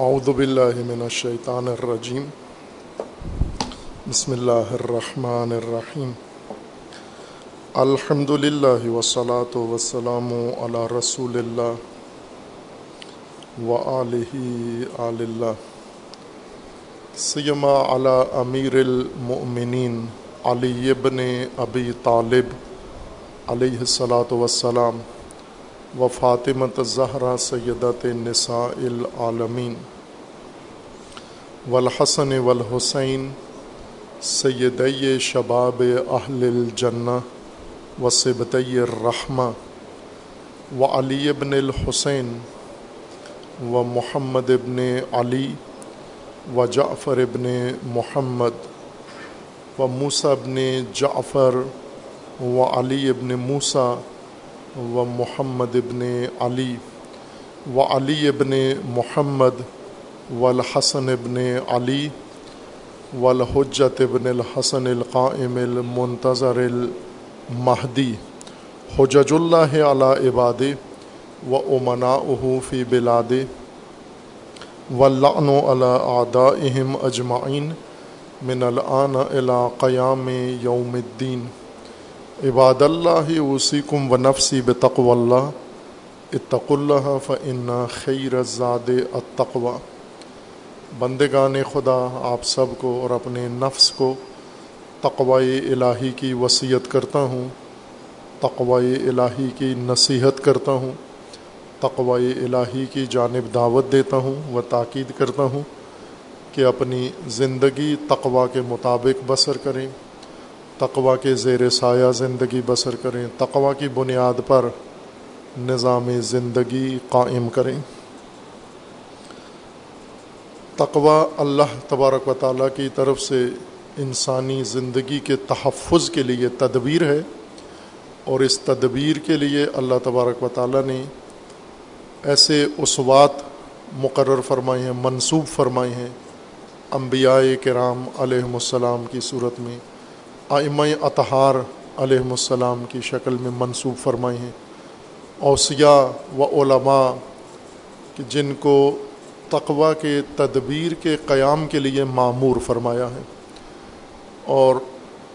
اعوذ باللہ من الشیطان الرجیم بسم اللہ الرحمن الرحیم الحمد للہ وسلاۃ وسلام علی رسول اللہ و علیہ اللہ سیما علی امیر المؤمنین علی ابن ابی طالب علیہ الصلاۃ وسلام و فاطمت زہرا سیدت نساء العالمین والحسن والحسین سیدی شباب اہل الجنہ و سبتی الرحمہ و علی ابن الحسین و محمد ابن علی و جعفر ابن محمد و موسیٰ ابن جعفر و علی ابن موسیٰ و محمد ابن علی و علی ابن محمد والحسن ابن علی والحجت ابن الحسن القائم المنتظر المہدی حجج اللہ علی عباد و امناء فی بلاد واللعن علی اعدائهم اجمعین من الان الى قیام یوم الدین عباد اللہ وسیکم و نفسی بتقو اللہ اتق اللہ فن خیر زاد التقوی۔ بندگان خدا، آپ سب کو اور اپنے نفس کو تقوی الہی کی وصیت کرتا ہوں، تقوی الہی کی نصیحت کرتا ہوں، تقوی الہی کی جانب دعوت دیتا ہوں و تاکید کرتا ہوں کہ اپنی زندگی تقوا کے مطابق بسر کریں۔ تقوا کے زیر سایہ زندگی بسر کریں تقوا کی بنیاد پر نظام زندگی قائم کریں۔ تقوا اللہ تبارک و تعالیٰ کی طرف سے انسانی زندگی کے تحفظ کے لیے تدبیر ہے اور اس تدبیر کے لیے اللہ تبارک و تعالیٰ نے ایسے اسوات مقرر فرمائے ہیں منصوب فرمائے ہیں۔ انبیاء کرام علیہم السلام کی صورت میں آئمہ اطہار علیہم السلام کی شکل میں منصوب فرمائے ہیں۔ اوسیاء و علماء کہ جن کو تقوا کے تدبیر کے قیام کے لیے معمور فرمایا ہے۔ اور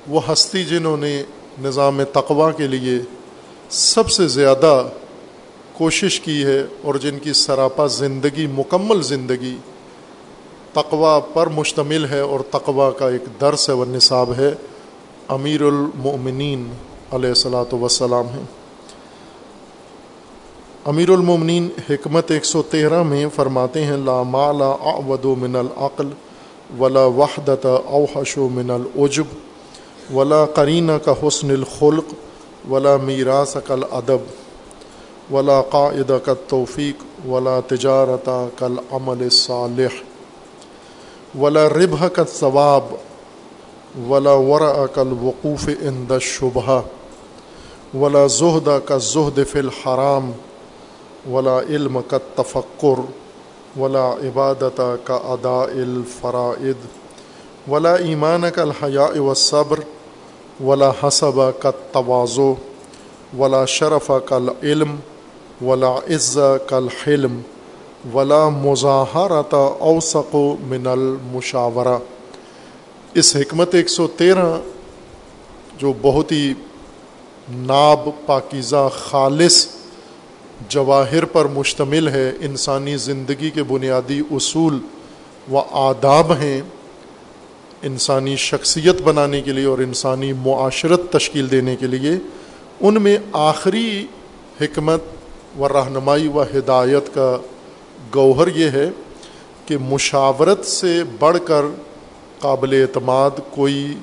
وہ ہستی جنہوں نے نظام تقوا کے لیے سب سے زیادہ کوشش کی ہے اور جن کی سراپا زندگی، مکمل زندگی تقوا پر مشتمل ہے اور تقوا کا ایک درس ہے و نصاب ہے۔ امیر المؤمنین علیہ السلاۃ وسلام ہیں۔ امیر المومنین حکمت ایک سو تیرہ میں فرماتے ہیں، لا مالا اعود من العقل ولا وحدت اوحش و من العجب ولا قرینہ کا حسن الخلق ولا میراث کل ادب ولا قاعد کا توفیق ولا تجارت کل عمل صالح ولا ربح کا ثواب ولا ورا کل وقوف ان شبہ ولا زہدہ کا زہد فی الحرام، ولا علم کا تفکر ولا عبادت کا ادا الفرائد ولا ایمان کا الحیاء و صبر ولا حسب کا توازو ولا شرف کل علم ولا عز کل حلم ولا مظاہرت اوسق من المشاورہ اس حکمت ایک سو تیرہ جو بہت ہی ناب پاکیزہ خالص جواہر پر مشتمل ہے، انسانی زندگی کے بنیادی اصول و آداب ہیں انسانی شخصیت بنانے کے لیے اور انسانی معاشرت تشکیل دینے کے لیے۔ ان میں آخری حکمت و رہنمائی و ہدایت کا گوہر یہ ہے کہ مشاورت سے بڑھ کر قابل اعتماد کوئی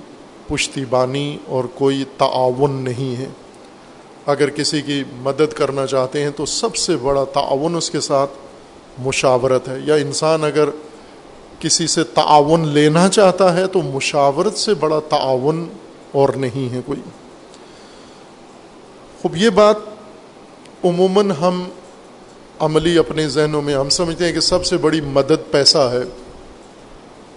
پشتی بانی اور کوئی تعاون نہیں ہے۔ اگر کسی کی مدد کرنا چاہتے ہیں تو سب سے بڑا تعاون اس کے ساتھ مشاورت ہے۔ یا انسان اگر کسی سے تعاون لینا چاہتا ہے تو مشاورت سے بڑا تعاون اور نہیں ہے کوئی۔ خوب، یہ بات عموماً ہم عملی اپنے ذہنوں میں ہم سمجھتے ہیں کہ سب سے بڑی مدد پیسہ ہے۔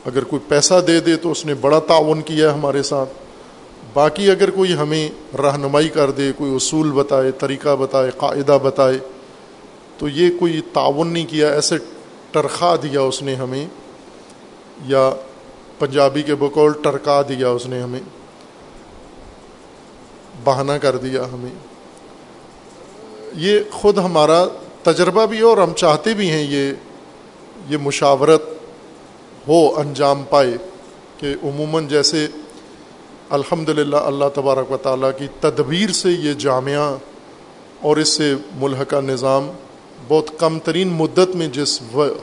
اگر کوئی پیسہ دے دے تو اس نے بڑا تعاون کیا ہے ہمارے ساتھ۔ باقی اگر کوئی ہمیں رہنمائی کر دے، کوئی اصول بتائے، طریقہ بتائے، قاعدہ بتائے، تو یہ کوئی تعاون نہیں کیا، ایسے ٹرخا دیا اس نے ہمیں، یا پنجابی کے بقول ٹرکا دیا اس نے ہمیں، بہانہ کر دیا ہمیں۔ یہ خود ہمارا تجربہ بھی ہے اور ہم چاہتے بھی ہیں یہ یہ مشاورت ہو انجام پائے کہ عموماً جیسے الحمد للہ اللہ تبارک و تعالیٰ کی تدبیر سے یہ جامعہ اور اس سے ملحقہ نظام بہت کم ترین مدت میں جس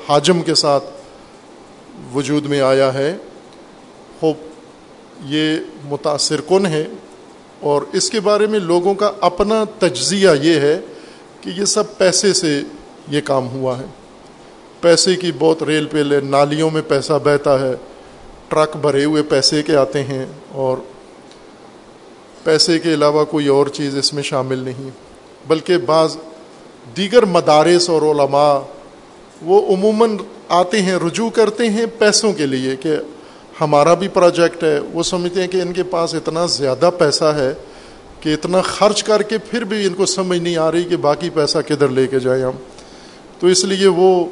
حاجم کے ساتھ وجود میں آیا ہے ہو یہ متاثر کن ہے اور اس کے بارے میں لوگوں کا اپنا تجزیہ یہ ہے کہ یہ سب پیسے سے یہ کام ہوا ہے۔ پیسے کی بہت ریل پیل ہے نالیوں میں پیسہ بہتا ہے، ٹرک بھرے ہوئے پیسے کے آتے ہیں اور پیسے کے علاوہ کوئی اور چیز اس میں شامل نہیں۔ بلکہ بعض دیگر مدارس اور علماء وہ عموماً آتے ہیں، رجوع کرتے ہیں پیسوں کے لیے کہ ہمارا بھی پروجیکٹ ہے۔ وہ سمجھتے ہیں کہ ان کے پاس اتنا زیادہ پیسہ ہے کہ اتنا خرچ کر کے پھر بھی ان کو سمجھ نہیں آ رہی کہ باقی پیسہ کدھر لے کے جائیں ہم۔ تو اس لیے وہ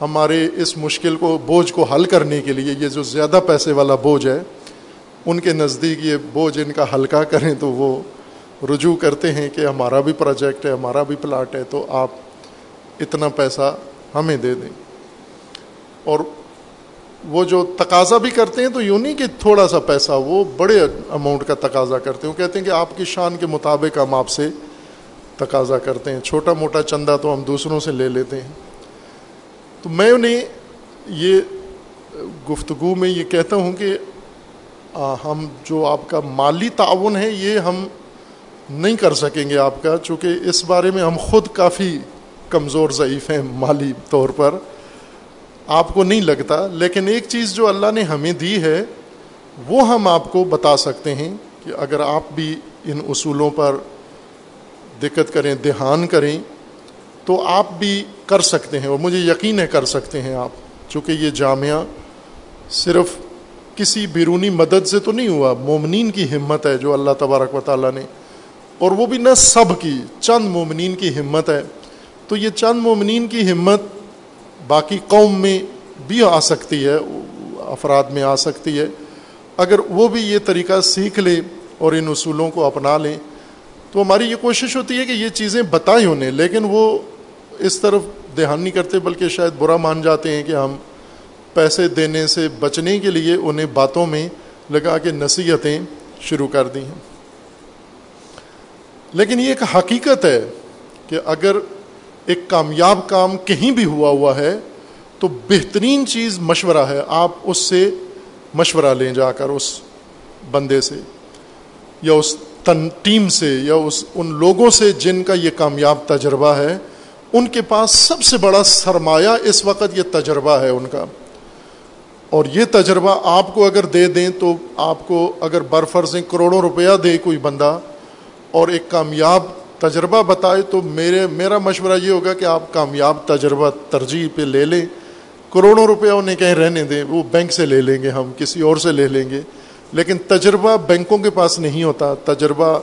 ہمارے اس مشکل کو، بوجھ کو حل کرنے کے لیے یہ جو زیادہ پیسے والا بوجھ ہے، ان کے نزدیک یہ بوجھ ان کا ہلکا کریں تو وہ رجوع کرتے ہیں کہ ہمارا بھی پروجیکٹ ہے، ہمارا بھی پلاٹ ہے، تو آپ اتنا پیسہ ہمیں دے دیں۔ اور وہ جو تقاضا بھی کرتے ہیں تو یوں نہیں کہ تھوڑا سا پیسہ، وہ بڑے اماؤنٹ کا تقاضا کرتے ہیں۔ وہ کہتے ہیں کہ آپ کی شان کے مطابق ہم آپ سے تقاضا کرتے ہیں۔ چھوٹا موٹا چندہ تو ہم دوسروں سے لے لیتے ہیں۔ تو میں انہیں یہ گفتگو میں یہ کہتا ہوں کہ ہم جو آپ کا مالی تعاون ہے یہ ہم نہیں کر سکیں گے آپ کا، چونکہ اس بارے میں ہم خود کافی کمزور ضعیف ہیں مالی طور پر۔ آپ کو نہیں لگتا، لیکن ایک چیز جو اللہ نے ہمیں دی ہے، وہ ہم آپ کو بتا سکتے ہیں کہ اگر آپ بھی ان اصولوں پر دقت کریں، دھیان کریں تو آپ بھی کر سکتے ہیں اور مجھے یقین ہے کر سکتے ہیں آپ، چونکہ یہ جامعہ صرف کسی بیرونی مدد سے تو نہیں ہوا، مومنین کی ہمت ہے جو اللہ تبارک و تعالیٰ نے، اور وہ بھی نہ سب کی، چند مومنین کی ہمت ہے۔ تو یہ چند مومنین کی ہمت باقی قوم میں بھی آ سکتی ہے، افراد میں آ سکتی ہے۔ اگر وہ بھی یہ طریقہ سیکھ لیں اور ان اصولوں کو اپنا لیں، تو ہماری یہ کوشش ہوتی ہے کہ یہ چیزیں بتائیں انہیں، لیکن وہ اس طرف دھیان نہیں کرتے، بلکہ شاید برا مان جاتے ہیں کہ ہم پیسے دینے سے بچنے کے لیے انہیں باتوں میں لگا کے نصیحتیں شروع کر دی ہیں۔ لیکن یہ ایک حقیقت ہے کہ اگر ایک کامیاب کام کہیں بھی ہوا ہوا ہے، تو بہترین چیز مشورہ ہے۔ آپ اس سے مشورہ لیں جا کر، اس بندے سے یا اس تن ٹیم سے یا اس ان لوگوں سے جن کا یہ کامیاب تجربہ ہے۔ ان کے پاس سب سے بڑا سرمایہ اس وقت یہ تجربہ ہے ان کا۔ اور یہ تجربہ آپ کو اگر دے دیں تو آپ کو اگر برفرضیں کروڑوں روپیہ دے کوئی بندہ اور ایک کامیاب تجربہ بتائے تو میرے، میرا مشورہ یہ ہوگا کہ آپ کامیاب تجربہ ترجیح پہ لے لیں۔ کروڑوں روپیہ انہیں کہیں رہنے دیں، وہ بینک سے لے لیں گے ہم، کسی اور سے لے لیں گے۔ لیکن تجربہ بینکوں کے پاس نہیں ہوتا، تجربہ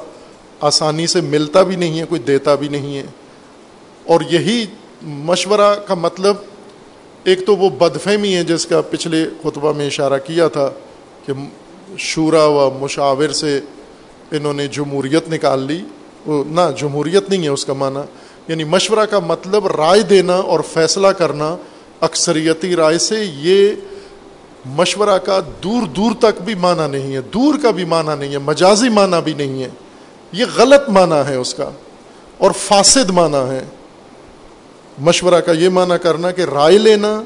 آسانی سے ملتا بھی نہیں ہے، کوئی دیتا بھی نہیں ہے۔ اور یہی مشورہ کا مطلب ایک تو وہ بدفہمی ہے جس کا پچھلے خطبہ میں اشارہ کیا تھا کہ شورا و مشاور سے انہوں نے جمہوریت نکال لی۔ وہ نہ، جمہوریت نہیں ہے اس کا معنی۔ یعنی مشورہ کا مطلب رائے دینا اور فیصلہ کرنا۔ اکثریتی رائے سے یہ مشورہ کا دور دور تک بھی معنی نہیں ہے، دور کا بھی معنی نہیں ہے، مجازی معنی بھی نہیں ہے۔ یہ غلط معنی ہے اس کا اور فاسد معنی ہے۔ مشورہ کا یہ معنی کرنا کہ رائے لینا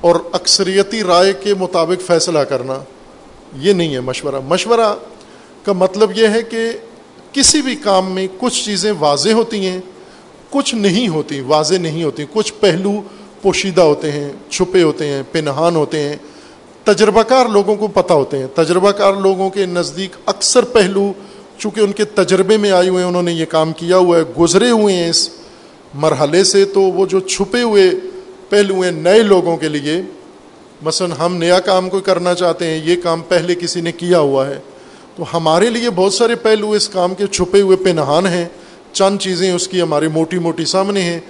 اور اکثریتی رائے کے مطابق فیصلہ کرنا، یہ نہیں ہے مشورہ۔ مشورہ کا مطلب یہ ہے کہ کسی بھی کام میں کچھ چیزیں واضح ہوتی ہیں، کچھ نہیں ہوتی، واضح نہیں ہوتی۔ کچھ پہلو پوشیدہ ہوتے ہیں، چھپے ہوتے ہیں، پنہان ہوتے ہیں۔ تجربہ کار لوگوں کو پتہ ہوتے ہیں۔ تجربہ کار لوگوں کے نزدیک اکثر پہلو، چونکہ ان کے تجربے میں آئے ہوئے ہیں، انہوں نے یہ کام کیا ہوا ہے، گزرے ہوئے ہیں اس مرحلے سے تو وہ جو چھپے ہوئے پہلو ہیں نئے لوگوں کے لیے، مثلا ہم نیا کام کوئی کرنا چاہتے ہیں، یہ کام پہلے کسی نے کیا ہوا ہے، تو ہمارے لیے بہت سارے پہلو اس کام کے چھپے ہوئے پہ نہان ہیں، چند چیزیں اس کی ہماری موٹی موٹی سامنے ہیں،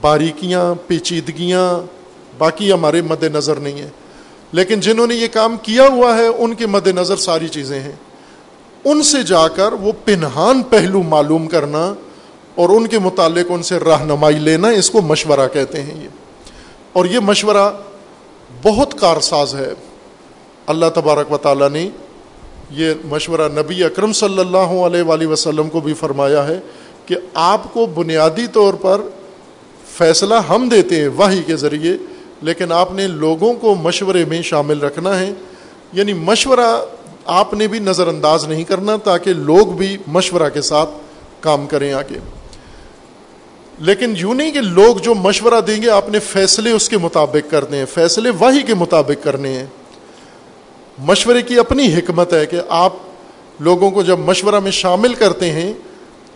باریکیاں، پیچیدگیاں، باقی ہمارے مد نظر نہیں ہیں۔ لیکن جنہوں نے یہ کام کیا ہوا ہے، ان کے مد نظر ساری چیزیں ہیں۔ ان سے جا کر وہ پنہان پہلو معلوم کرنا اور ان کے متعلق ان سے رہنمائی لینا اس کو مشورہ کہتے ہیں یہ۔ اور یہ مشورہ بہت کارساز ہے۔ اللہ تبارک و تعالیٰ نے یہ مشورہ نبی اکرم صلی اللہ علیہ وآلہ وسلم کو بھی فرمایا ہے کہ آپ کو بنیادی طور پر فیصلہ ہم دیتے ہیں وہی کے ذریعے، لیکن آپ نے لوگوں کو مشورے میں شامل رکھنا ہے۔ یعنی مشورہ آپ نے بھی نظر انداز نہیں کرنا تاکہ لوگ بھی مشورہ کے ساتھ کام کریں آگے۔ لیکن یوں نہیں کہ لوگ جو مشورہ دیں گے، آپ نے فیصلے اس کے مطابق کرنے ہیں، فیصلے وہی کے مطابق کرنے ہیں۔ مشورے کی اپنی حکمت ہے کہ آپ لوگوں کو جب مشورہ میں شامل کرتے ہیں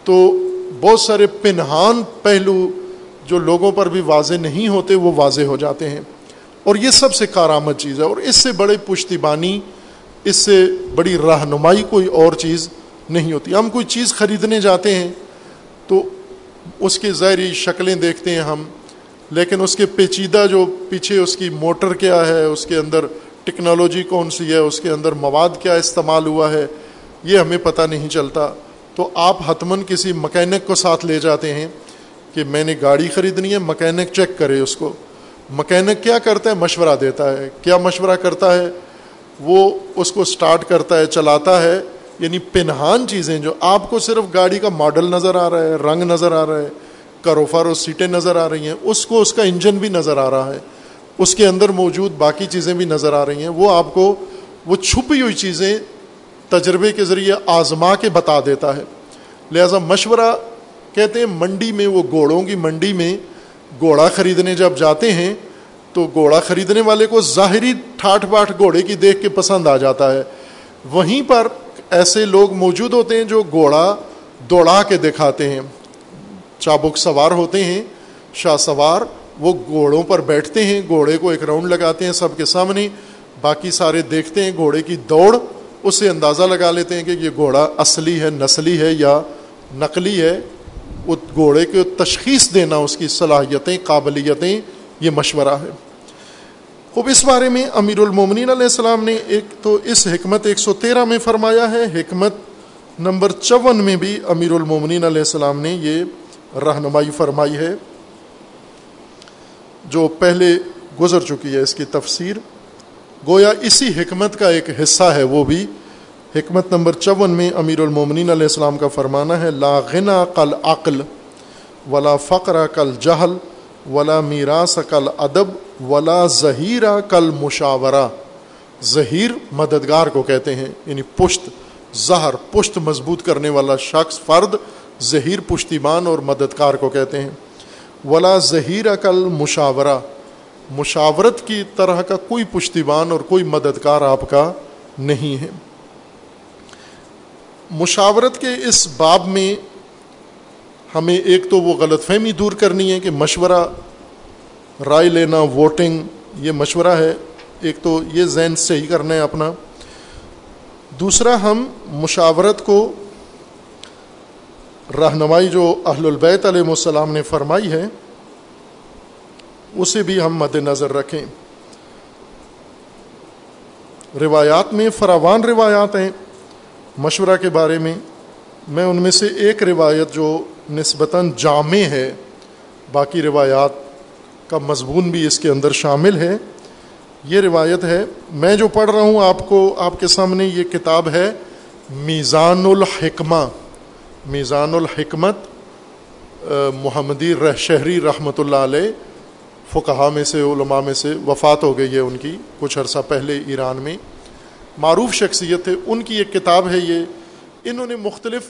تو بہت سارے پنہان پہلو جو لوگوں پر بھی واضح نہیں ہوتے، وہ واضح ہو جاتے ہیں۔ اور یہ سب سے کارآمد چیز ہے۔ اور اس سے بڑے پشتی بانی اس سے بڑی رہنمائی کوئی اور چیز نہیں ہوتی۔ ہم کوئی چیز خریدنے جاتے ہیں تو اس کی ظاہری شکلیں دیکھتے ہیں ہم، لیکن اس کے پیچیدہ جو پیچھے اس کی موٹر کیا ہے، اس کے اندر ٹیکنالوجی کون سی ہے، اس کے اندر مواد کیا استعمال ہوا ہے، یہ ہمیں پتہ نہیں چلتا۔ تو آپ حتمن کسی مکینک کو ساتھ لے جاتے ہیں کہ میں نے گاڑی خریدنی ہے، مکینک چیک کرے اس کو۔ مکینک کیا کرتا ہے؟ مشورہ دیتا ہے۔ کیا مشورہ کرتا ہے؟ وہ اس کو سٹارٹ کرتا ہے، چلاتا ہے۔ یعنی پنہان چیزیں جو آپ کو صرف گاڑی کا ماڈل نظر آ رہا ہے، رنگ نظر آ رہا ہے کروفار اور سیٹیں نظر آ رہی ہیں، اس کو اس کا انجن بھی نظر آ رہا ہے، اس کے اندر موجود باقی چیزیں بھی نظر آ رہی ہیں، وہ آپ کو وہ چھپی ہوئی چیزیں تجربے کے ذریعے آزما کے بتا دیتا ہے۔ لہذا مشورہ کہتے ہیں، منڈی میں، وہ گھوڑوں کی منڈی میں گھوڑا خریدنے جب جاتے ہیں، تو گھوڑا خریدنے والے کو ظاہری ٹھاٹ باٹ گھوڑے کی دیکھ کے پسند آ جاتا ہے۔ وہیں پر ایسے لوگ موجود ہوتے ہیں جو گھوڑا دوڑا کے دکھاتے ہیں۔ چابک سوار ہوتے ہیں، شاہ سوار وہ گھوڑوں پر بیٹھتے ہیں، گھوڑے کو ایک راؤنڈ لگاتے ہیں سب کے سامنے، باقی سارے دیکھتے ہیں، گھوڑے کی دوڑ اس سے اندازہ لگا لیتے ہیں کہ یہ گھوڑا اصلی ہے، نسلی ہے یا نقلی ہے۔ وہ گھوڑے کو تشخیص دینا، اس کی صلاحیتیں، قابلیتیں، یہ مشورہ ہے۔ خوب، اس بارے میں امیر المومنین علیہ السلام نے ایک تو اس حکمت ایک سو تیرہ میں فرمایا ہے، حکمت نمبر چون میں بھی امیر المومنین علیہ السلام نے یہ رہنمائی فرمائی ہے، جو پہلے گزر چکی ہے اس کی تفسیر۔ گویا اسی حکمت کا ایک حصہ ہے وہ بھی حکمت نمبر چون میں امیر المومنین علیہ السلام کا فرمانا ہے، لا غنا کل عقل ولا فقر کل جہل۔ ولا میراث کل ادب ولا ظہیرہ کل مشاورہ ظہیر مددگار کو کہتے ہیں یعنی پشت، زہر، پشت مضبوط کرنے والا شخص، فرد ظہیر پشتیبان اور مددگار کو کہتے ہیں۔ ولا ظہیر کل مشاورہ مشاورت کی طرح کا کوئی پشتیبان اور کوئی مددگار آپ کا نہیں ہے۔ مشاورت کے اس باب میں ہمیں ایک تو وہ غلط فہمی دور کرنی ہے کہ مشورہ، رائے لینا، ووٹنگ، یہ مشورہ ہے۔ ایک تو یہ ذہن صحیح کرنا ہے اپنا۔ دوسرا، ہم مشاورت کو، رہنمائی جو اہل البیت علیہ السلام نے فرمائی ہے، اسے بھی ہم مد نظر رکھیں۔ روایات میں فراوان روایات ہیں مشورہ کے بارے میں۔ میں ان میں سے ایک روایت جو نسبتاً جامع ہے۔ باقی روایات کا مضمون بھی اس کے اندر شامل ہے۔ یہ روایت ہے، میں جو پڑھ رہا ہوں، آپ کو، آپ کے سامنے یہ کتاب ہے میزان الحکمہ میزان الحکمت محمدی رہ، شہری رحمۃ اللہ علیہ فقہ میں سے، علماء میں سے وفات ہو گئی ہے ان کی کچھ عرصہ پہلے ایران میں۔ معروف شخصیت ہے، ان کی ایک کتاب ہے یہ۔ انہوں نے مختلف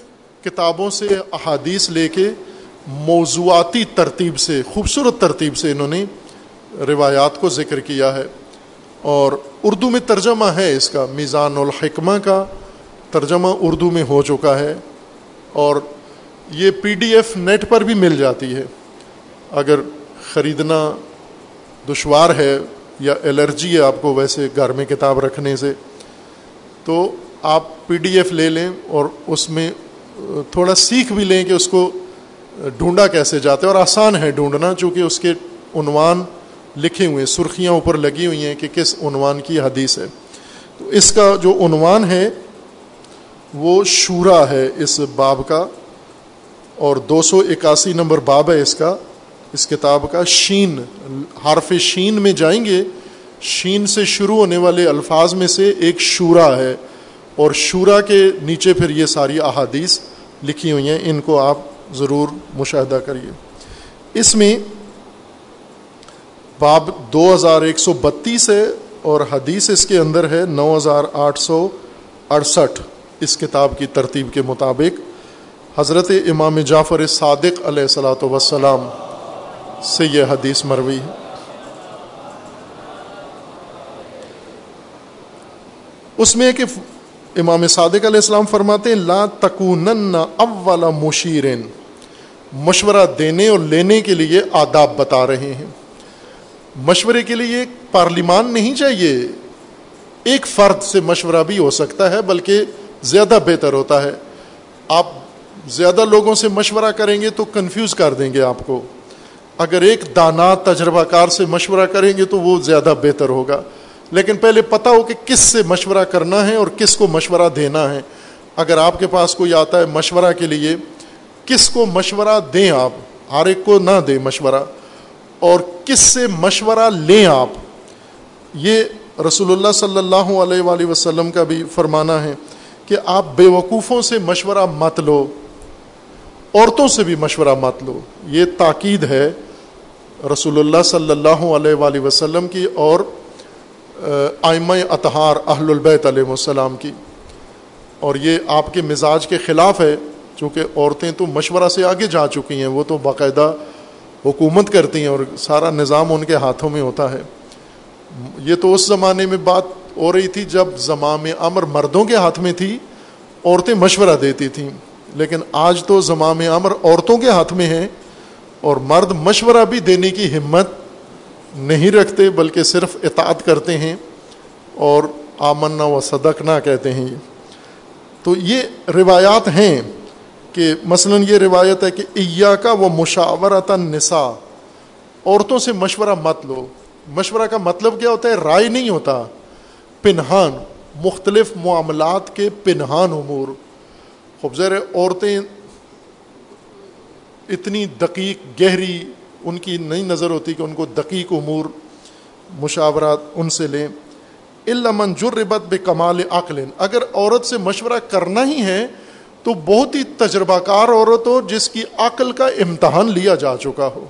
کتابوں سے احادیث لے کے موضوعاتی ترتیب سے، خوبصورت ترتیب سے انہوں نے روایات کو ذکر کیا ہے۔ اور اردو میں ترجمہ ہے اس کا، میزان الحکمہ کا ترجمہ اردو میں ہو چکا ہے۔ اور یہ پی ڈی ایف نیٹ پر بھی مل جاتی ہے۔ اگر خریدنا دشوار ہے یا الرجی ہے آپ کو ویسے گھر میں کتاب رکھنے سے، تو آپ پی ڈی ایف لے لیں اور اس میں تھوڑا سیکھ بھی لیں کہ اس کو ڈھونڈا کیسے جاتا ہے اور آسان ہے ڈھونڈنا چونکہ اس کے عنوان لکھے ہوئے ہیں، سرخیاں اوپر لگی ہوئی ہیں کہ کس عنوان کی حدیث ہے۔ تو اس کا جو عنوان ہے، وہ شورا ہے اس باب کا اور دو سو اکاسی نمبر باب ہے اس کا۔ اس کتاب کا شین، حرف شین میں جائیں گے۔ شین سے شروع ہونے والے الفاظ میں سے ایک شورا ہے۔ اور شورا کے نیچے پھر یہ ساری احادیث لکھی ہوئی ہیں، ان کو آپ ضرور مشاہدہ کریے۔ اس میں باب دو ہزار ایک سو بتیس ہے اور حدیث اس کے اندر ہے نو ہزار آٹھ سو اڑسٹھ۔ اس کتاب کی ترتیب کے مطابق حضرت امام جعفر صادق علیہ السلاۃ وسلام سے یہ حدیث مروی ہے۔ اس میں کہ امام صادق علیہ السلام فرماتے ہیں، لا تکونن اول مشیرن۔ مشورہ دینے اور لینے کے لیے آداب بتا رہے ہیں۔ مشورے کے لیے پارلیمان نہیں چاہیے۔ ایک فرد سے مشورہ بھی ہو سکتا ہے، بلکہ زیادہ بہتر ہوتا ہے۔ آپ زیادہ لوگوں سے مشورہ کریں گے تو کنفیوز کر دیں گے آپ کو۔ اگر ایک دانا تجربہ کار سے مشورہ کریں گے تو وہ زیادہ بہتر ہوگا۔ لیکن پہلے پتہ ہو کہ کس سے مشورہ کرنا ہے اور کس کو مشورہ دینا ہے۔ اگر آپ کے پاس کوئی آتا ہے مشورہ کے لیے، کس کو مشورہ دیں آپ؟ ہر ایک کو نہ دیں مشورہ۔ اور کس سے مشورہ لیں آپ؟ یہ رسول اللہ صلی اللہ علیہ وآلہ وسلم کا بھی فرمانا ہے کہ آپ بے وقوفوں سے مشورہ مت لو، عورتوں سے بھی مشورہ مت لو۔ یہ تاکید ہے رسول اللہ صلی اللہ علیہ وآلہ وسلم کی اور آئمہ اطہار اہل البیت علیہ السلام کی۔ اور یہ آپ کے مزاج کے خلاف ہے، چونکہ عورتیں تو مشورہ سے آگے جا چکی ہیں، وہ تو باقاعدہ حکومت کرتی ہیں اور سارا نظام ان کے ہاتھوں میں ہوتا ہے۔ یہ تو اس زمانے میں بات ہو رہی تھی جب زمام امر مردوں کے ہاتھ میں تھی، عورتیں مشورہ دیتی تھیں۔ لیکن آج تو زمام امر عورتوں کے ہاتھ میں ہے اور مرد مشورہ بھی دینے کی ہمت نہیں رکھتے بلکہ صرف اطاعت کرتے ہیں اور آمنا و صدق نہ کہتے ہیں۔ تو یہ روایات ہیں کہ مثلا یہ روایت ہے کہ ایا کا وہ مشاورت نسا عورتوں سے مشورہ مت لو۔ مشورہ کا مطلب کیا ہوتا ہے؟ رائے نہیں ہوتا۔ پنہان، مختلف معاملات کے پنہان امور۔ خوبصور عورتیں اتنی دقیق، گہری ان کی نئی نظر ہوتی کہ ان کو دقیق امور، مشاورات ان سے لیں۔ علامن جربت بے کمال عقل۔ اگر عورت سے مشورہ کرنا ہی ہے، تو بہت ہی تجربہ کار عورت ہو، جس کی عقل کا امتحان لیا جا چکا ہو۔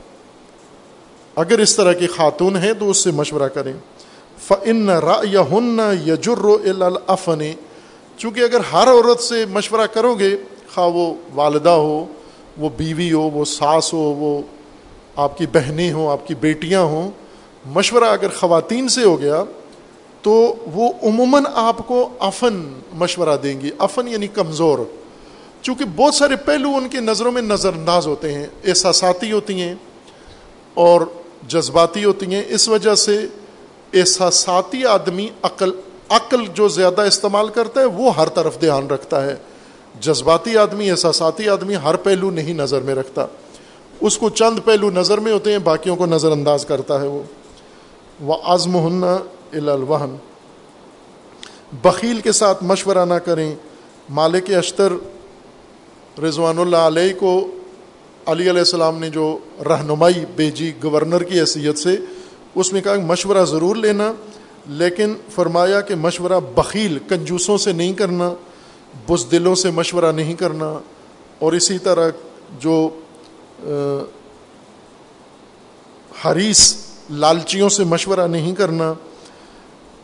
اگر اس طرح کی خاتون ہیں، تو اس سے مشورہ کریں۔ فن را یا ہن یا جرو چونکہ اگر ہر عورت سے مشورہ کرو گے، خواہ وہ والدہ ہو، وہ بیوی ہو، وہ ساس ہو، وہ آپ کی بہنیں ہوں، آپ کی بیٹیاں ہوں، مشورہ اگر خواتین سے ہو گیا تو وہ عموماً آپ کو افن مشورہ دیں گی افن یعنی کمزور۔ چونکہ بہت سارے پہلو ان کی نظروں میں نظر انداز ہوتے ہیں، احساساتی ہوتی ہیں اور جذباتی ہوتی ہیں۔ اس وجہ سے احساساتی آدمی عقل عقل جو زیادہ استعمال کرتا ہے، وہ ہر طرف دھیان رکھتا ہے۔ جذباتی آدمی، احساساتی آدمی ہر پہلو نہیں نظر میں رکھتا۔ اس کو چند پہلو نظر میں ہوتے ہیں، باقیوں کو نظر انداز کرتا ہے وہ۔ وہ عزم ہن الوہن بخیل کے ساتھ مشورہ نہ کریں۔ مالک اشتر رضوان اللہ علیہ کو علی علیہ السلام نے جو رہنمائی بھیجی گورنر کی حیثیت سے، اس میں کہا مشورہ ضرور لینا، لیکن فرمایا کہ مشورہ بخیل، کنجوسوں سے نہیں کرنا، بزدلوں سے مشورہ نہیں کرنا، اور اسی طرح جو حریث لالچیوں سے مشورہ نہیں کرنا،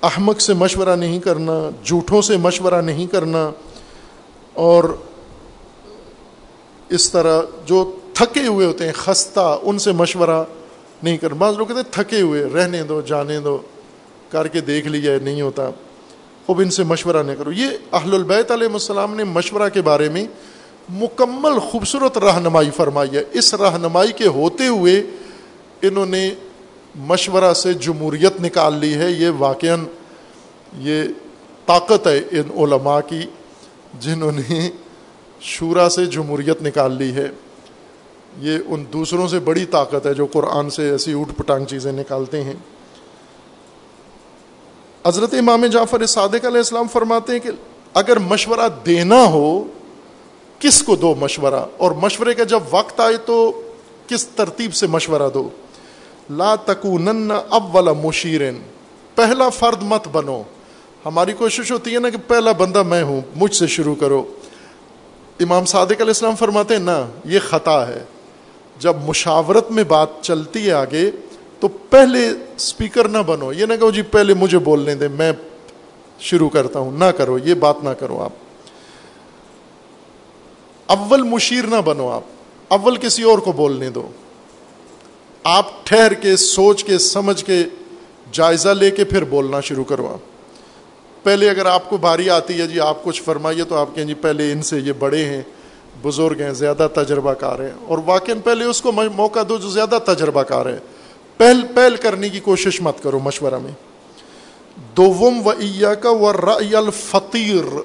احمق سے مشورہ نہیں کرنا، جھوٹوں سے مشورہ نہیں کرنا، اور اس طرح جو تھکے ہوئے ہوتے ہیں، خستہ، ان سے مشورہ نہیں کرنا۔ بعض لوگ کہتے ہیں تھکے ہوئے، رہنے دو، جانے دو، کر کے دیکھ لیا نہیں ہوتا۔ اب ان سے مشورہ نہیں کرو۔ یہ اہل البیت علیہ السلام نے مشورہ کے بارے میں مکمل خوبصورت رہنمائی فرمائی ہے۔ اس رہنمائی کے ہوتے ہوئے انہوں نے مشورہ سے جمہوریت نکال لی ہے۔ یہ واقع یہ طاقت ہے ان علماء کی جنہوں نے شورا سے جمہوریت نکال لی ہے۔ یہ ان دوسروں سے بڑی طاقت ہے جو قرآن سے ایسی اوٹ پٹانگ چیزیں نکالتے ہیں۔ حضرت امام جعفر صادق علیہ السلام فرماتے ہیں کہ اگر مشورہ دینا ہو کس کو دو مشورہ؟ اور مشورے کا جب وقت آئے تو کس ترتیب سے مشورہ دو؟ لا تکونن اول مشیرن، پہلا فرد مت بنو۔ ہماری کوشش ہوتی ہے نا کہ پہلا بندہ میں ہوں، مجھ سے شروع کرو۔ امام صادق علیہ السلام فرماتے ہیں، نا، یہ خطا ہے۔ جب مشاورت میں بات چلتی ہے آگے، تو پہلے اسپیکر نہ بنو۔ یہ نہ کہو جی پہلے مجھے بولنے دیں، میں شروع کرتا ہوں۔ نہ کرو، یہ بات نہ کرو آپ۔ اول مشیر نہ بنو آپ، اول کسی اور کو بولنے دو۔ آپ ٹھہر کے، سوچ کے، سمجھ کے جائزہ لے کے پھر بولنا شروع کرو آپ۔ پہلے اگر آپ کو بھاری آتی ہے جی آپ کچھ فرمائیے تو آپ کہیں جی پہلے ان سے یہ بڑے ہیں، بزرگ ہیں، زیادہ تجربہ کار ہیں۔ اور واقع پہلے اس کو موقع دو جو زیادہ تجربہ کار ہے پہل پہل کرنے کی کوشش مت کرو مشورہ میں۔ دوم و ایا کا و الفطیر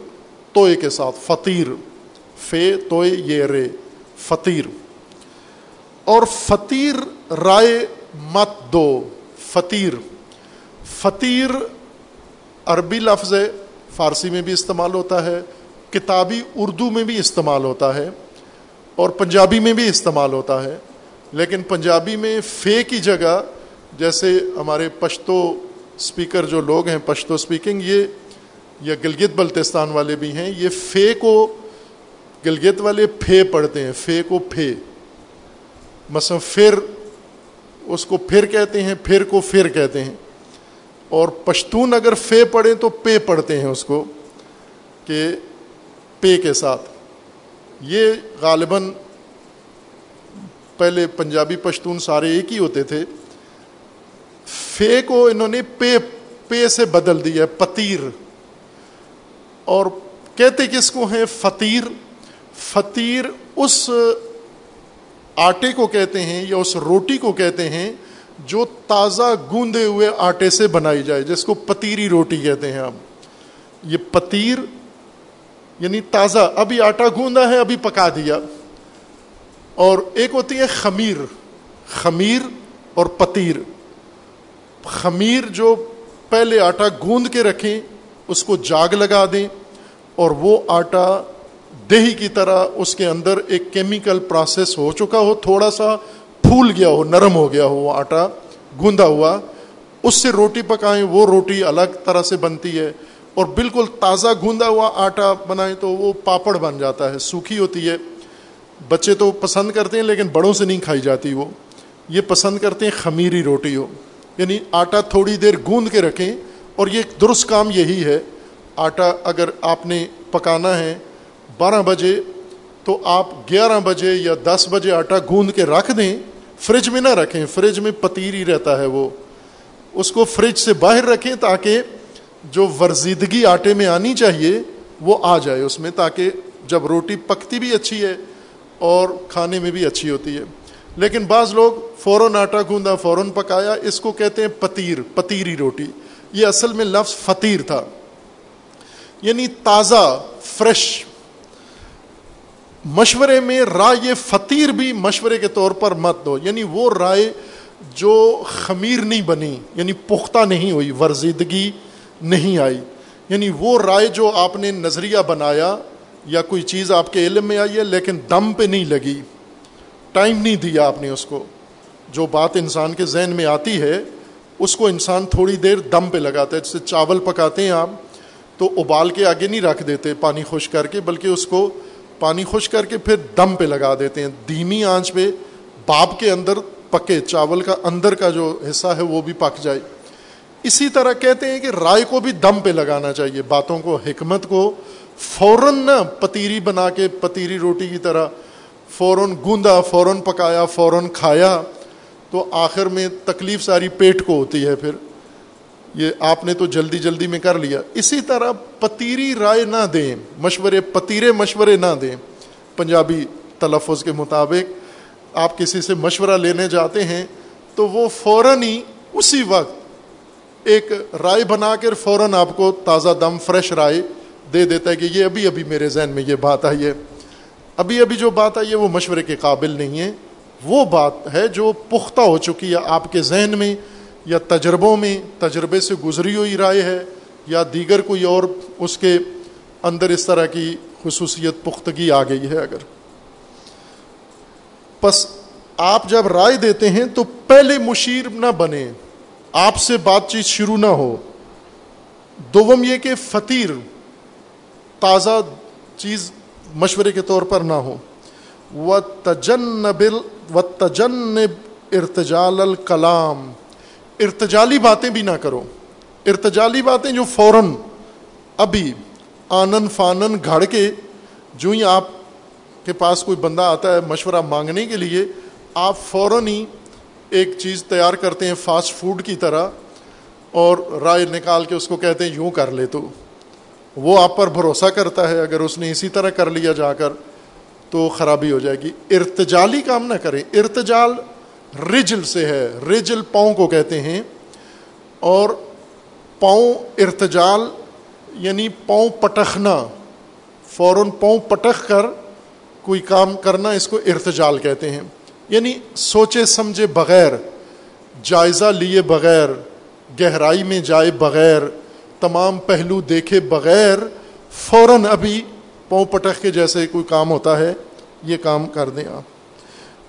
توئے کے ساتھ فطیر فے توئے یہ رے فطیر اور فطیر رائے مت دو فطیر فطیر عربی لفظ ہے، فارسی میں بھی استعمال ہوتا ہے، کتابی اردو میں بھی استعمال ہوتا ہے، اور پنجابی میں بھی استعمال ہوتا ہے۔ لیکن پنجابی میں فے کی جگہ، جیسے ہمارے پشتو اسپیکر جو لوگ ہیں، پشتو اسپیکنگ یہ، یا گلگت بلتستان والے بھی ہیں، یہ فے کو گلگت والے پھے پڑھتے ہیں، فے کو پھے۔ مثلا پھر اس کو پھر کہتے ہیں، پھر کو پھر کہتے ہیں۔ اور پشتون اگر فے پڑھیں تو پے پڑھتے ہیں اس کو، کہ پے کے ساتھ۔ یہ غالباً پہلے پنجابی پشتون سارے ایک ہی ہوتے تھے۔ فے کو انہوں نے پے پے سے بدل دیا، پتیر۔ اور کہتے کس کو ہیں؟ فطیر فطیر اس آٹے کو کہتے ہیں یا اس روٹی کو کہتے ہیں جو تازہ گوندے ہوئے آٹے سے بنائی جائے، جس کو پتیری روٹی کہتے ہیں آپ یہ پتیر یعنی تازہ، ابھی آٹا گوندا ہے، ابھی پکا دیا۔ اور ایک ہوتی ہے خمیر خمیر اور پتیر۔ خمیر جو پہلے آٹا گوند کے رکھیں، اس کو جاگ لگا دیں اور وہ آٹا دہی کی طرح اس کے اندر ایک کیمیکل پروسیس ہو چکا ہو، تھوڑا سا پھول گیا ہو، نرم ہو گیا ہو، وہ آٹا گوندا ہوا۔ اس سے روٹی پکائیں، وہ روٹی الگ طرح سے بنتی ہے۔ اور بالکل تازہ گوندا ہوا آٹا بنائیں تو وہ پاپڑ بن جاتا ہے، سوکھی ہوتی ہے۔ بچے تو پسند کرتے ہیں، لیکن بڑوں سے نہیں کھائی جاتی وہ۔ یہ پسند کرتے ہیں خمیری روٹی ہو۔ یعنی آٹا تھوڑی دیر گوند کے رکھیں، اور یہ درست کام یہی ہے۔ آٹا اگر آپ نے پکانا ہے بارہ بجے، تو آپ گیارہ بجے یا دس بجے آٹا گوند کے رکھ دیں، فریج میں نہ رکھیں، فریج میں پتیر ہی رہتا ہے وہ۔ اس کو فریج سے باہر رکھیں تاکہ جو ورزیدگی آٹے میں آنی چاہیے، وہ آ جائے اس میں، تاکہ جب روٹی پکتی بھی اچھی ہے اور کھانے میں بھی اچھی ہوتی ہے۔ لیکن بعض لوگ فوراً آٹا گوندا، فوراً پکایا، اس کو کہتے ہیں پتیر، پتیری روٹی۔ یہ اصل میں لفظ فطیر تھا۔ یعنی تازہ، فریش مشورے میں رائے فطیر بھی مشورے کے طور پر مت دو۔ یعنی وہ رائے جو خمیر نہیں بنی یعنی پختہ نہیں ہوئی، ورزیدگی نہیں آئی۔ یعنی وہ رائے جو آپ نے نظریہ بنایا یا کوئی چیز آپ کے علم میں آئی ہے، لیکن دم پہ نہیں لگی۔ ٹائم نہیں دیا آپ نے اس کو۔ جو بات انسان کے ذہن میں آتی ہے، اس کو انسان تھوڑی دیر دم پہ لگاتا ہے۔ جیسے چاول پکاتے ہیں آپ، تو ابال کے آگے نہیں رکھ دیتے، پانی خوش کر کے، بلکہ اس کو پانی خوش کر کے پھر دم پہ لگا دیتے ہیں۔ دھیمی آنچ پہ باپ کے اندر پکے، چاول کا اندر کا جو حصہ ہے وہ بھی پک جائے۔ اسی طرح کہتے ہیں کہ رائے کو بھی دم پہ لگانا چاہیے، باتوں کو، حکمت کو۔ فوراً نہ پتیری بنا کے پتیری روٹی کی طرح فوراً گوندا، فوراً پکایا، فوراً کھایا تو آخر میں تکلیف ساری پیٹ کو ہوتی ہے۔ پھر یہ آپ نے تو جلدی جلدی میں کر لیا۔ اسی طرح پتیری رائے نہ دیں، مشورے پتیرے مشورے نہ دیں۔ پنجابی تلفظ کے مطابق آپ کسی سے مشورہ لینے جاتے ہیں تو وہ فوراً ہی اسی وقت ایک رائے بنا کر فوراً آپ کو تازہ دم، فریش رائے دے دیتا ہے کہ یہ ابھی ابھی میرے ذہن میں یہ بات آئی ہے۔ ابھی ابھی جو بات آئی ہے وہ مشورے کے قابل نہیں ہے۔ وہ بات ہے جو پختہ ہو چکی ہے آپ کے ذہن میں۔ یا تجربوں میں تجربے سے گزری ہوئی رائے ہے یا دیگر کوئی اور اس کے اندر اس طرح کی خصوصیت پختگی آ گئی ہے اگر۔ پس آپ جب رائے دیتے ہیں تو پہلے مشیر نہ بنے، آپ سے بات چیت شروع نہ ہو۔ دوم یہ کہ فطیر تازہ چیز مشورے کے طور پر نہ ہو۔ و تجنب و تجنب ارتجال الکلام ارتجالی باتیں بھی نہ کرو۔ ارتجالی باتیں جو فوراً ابھی آنن فانن گھڑ کے جو ہی آپ کے پاس کوئی بندہ آتا ہے مشورہ مانگنے کے لیے، آپ فوراً ہی ایک چیز تیار کرتے ہیں فاسٹ فوڈ کی طرح اور رائے نکال کے اس کو کہتے ہیں یوں کر لے تو۔ وہ آپ پر بھروسہ کرتا ہے، اگر اس نے اسی طرح کر لیا جا کر تو خرابی ہو جائے گی۔ ارتجالی کام نہ کریں۔ ارتجال رجل سے ہے۔ رجل پاؤں کو کہتے ہیں اور پاؤں ارتجال یعنی پاؤں پٹخنا، فوراً پاؤں پٹخ کر کوئی کام کرنا اس کو ارتجال کہتے ہیں۔ یعنی سوچے سمجھے بغیر، جائزہ لیے بغیر، گہرائی میں جائے بغیر، تمام پہلو دیکھے بغیر فوراً ابھی پاؤں پٹخ کے جیسے کوئی کام ہوتا ہے، یہ کام کر دیں آپ۔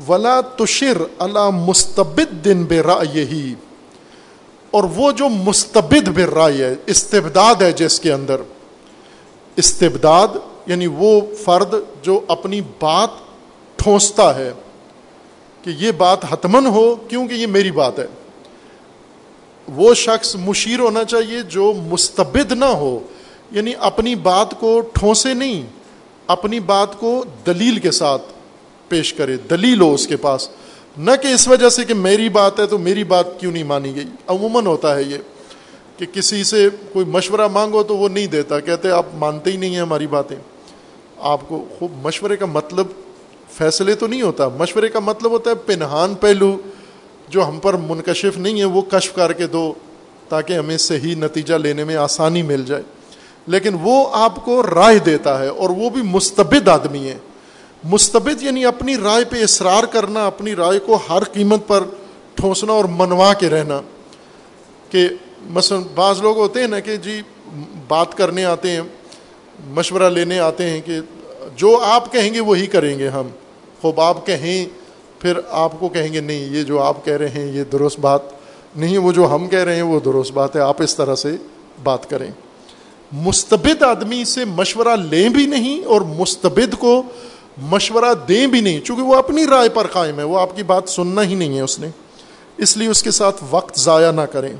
ولا تشر اللہ مستبد دن بے یہی اور وہ جو مستبد بے رائے ہے، استبداد ہے جس کے اندر۔ استبداد یعنی وہ فرد جو اپنی بات ٹھونستا ہے کہ یہ بات حتمن ہو کیونکہ یہ میری بات ہے۔ وہ شخص مشیر ہونا چاہیے جو مستبد نہ ہو یعنی اپنی بات کو ٹھونسے نہیں، اپنی بات کو دلیل کے ساتھ۔ پیش کرے، دلیل ہو اس کے پاس۔ نہ کہ اس وجہ سے کہ میری بات ہے تو میری بات کیوں نہیں مانی گئی؟ عموماً ہوتا ہے یہ کہ کسی سے کوئی مشورہ مانگو تو وہ نہیں دیتا، کہتے آپ مانتے ہی نہیں ہیں ہماری باتیں۔ آپ کو خوب مشورے کا مطلب فیصلے تو نہیں ہوتا۔ مشورے کا مطلب ہوتا ہے پنہان پہلو، جو ہم پر منکشف نہیں ہے، وہ کشف کر کے دو، تاکہ ہمیں صحیح نتیجہ لینے میں آسانی مل جائے۔ لیکن وہ آپ کو رائے دیتا ہے اور وہ بھی مستبد آدمی ہے۔ مستبد یعنی اپنی رائے پہ اصرار کرنا، اپنی رائے کو ہر قیمت پر ٹھونسنا اور منوا کے رہنا۔ کہ مثلا بعض لوگ ہوتے ہیں نا کہ جی بات کرنے آتے ہیں، مشورہ لینے آتے ہیں کہ جو آپ کہیں گے وہی کریں گے ہم۔ خوب آپ کہیں، پھر آپ کو کہیں گے نہیں، یہ جو آپ کہہ رہے ہیں، یہ درست بات نہیں وہ جو ہم کہہ رہے ہیں، وہ درست بات ہے، آپ اس طرح سے بات کریں۔ مستبد آدمی سے مشورہ لیں بھی نہیں اور مستبد کو مشورہ دیں بھی نہیں، چونکہ وہ اپنی رائے پر قائم ہے، وہ آپ کی بات سننا ہی نہیں ہے اس نے۔ اس لیے اس کے ساتھ وقت ضائع نہ کریں۔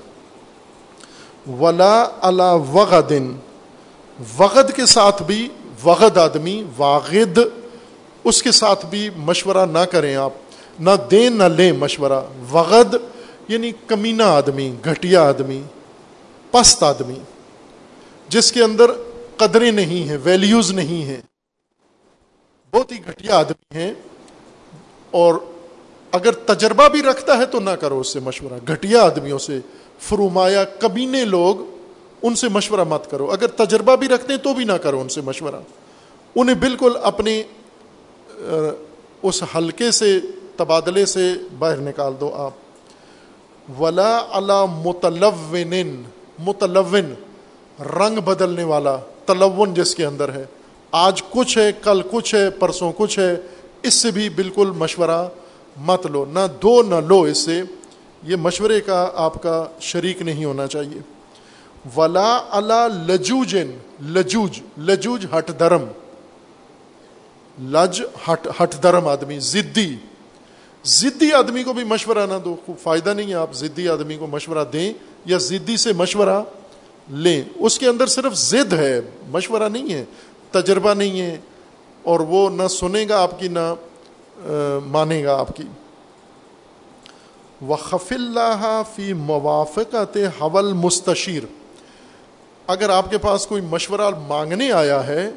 ولا اللہ وغدن وغد کے ساتھ بھی وغد آدمی، واغد۔ اس کے ساتھ بھی مشورہ نہ کریں آپ۔ نہ دیں نہ لیں مشورہ۔ وغد یعنی کمینہ آدمی، گھٹیا آدمی، پست آدمی۔ جس کے اندر قدریں نہیں ہیں ویلیوز نہیں ہیں۔ بہت ہی گھٹیا آدمی ہیں اور اگر تجربہ بھی رکھتا ہے تو نہ کرو اس سے مشورہ۔ گھٹیا آدمیوں سے فرومایا کبینے لوگ ان سے مشورہ مت کرو۔ اگر تجربہ بھی رکھتے ہیں تو بھی نہ کرو ان سے مشورہ۔ انہیں بالکل اپنے اس حلقے سے، تبادلے سے باہر نکال دو آپ۔ ولا اللہ متلون متلون، رنگ بدلنے والا تلون جس کے اندر ہے۔ آج کچھ ہے، کل کچھ ہے، پرسوں کچھ ہے، اس سے بھی بالکل مشورہ مت لو، نہ دو نہ لو اس سے۔ یہ مشورے کا آپ کا شریک نہیں ہونا چاہیے۔ ولا اللہ لجوجن لجوج لجوج ہٹ درم لج ہٹ ہٹ درم آدمی ضدی ضدی آدمی کو بھی مشورہ نہ دو فائدہ نہیں ہے آپ ضدی آدمی کو مشورہ دیں یا ضدی سے مشورہ لیں۔ اس کے اندر صرف ضد ہے، مشورہ نہیں ہے۔ تجربہ نہیں ہے اور وہ نہ سنے گا آپ کی نہ مانے گا آپ کی۔ وقف اللہ فی موافقت حول مستشیر اگر آپ کے پاس کوئی مشورہ مانگنے آیا ہے،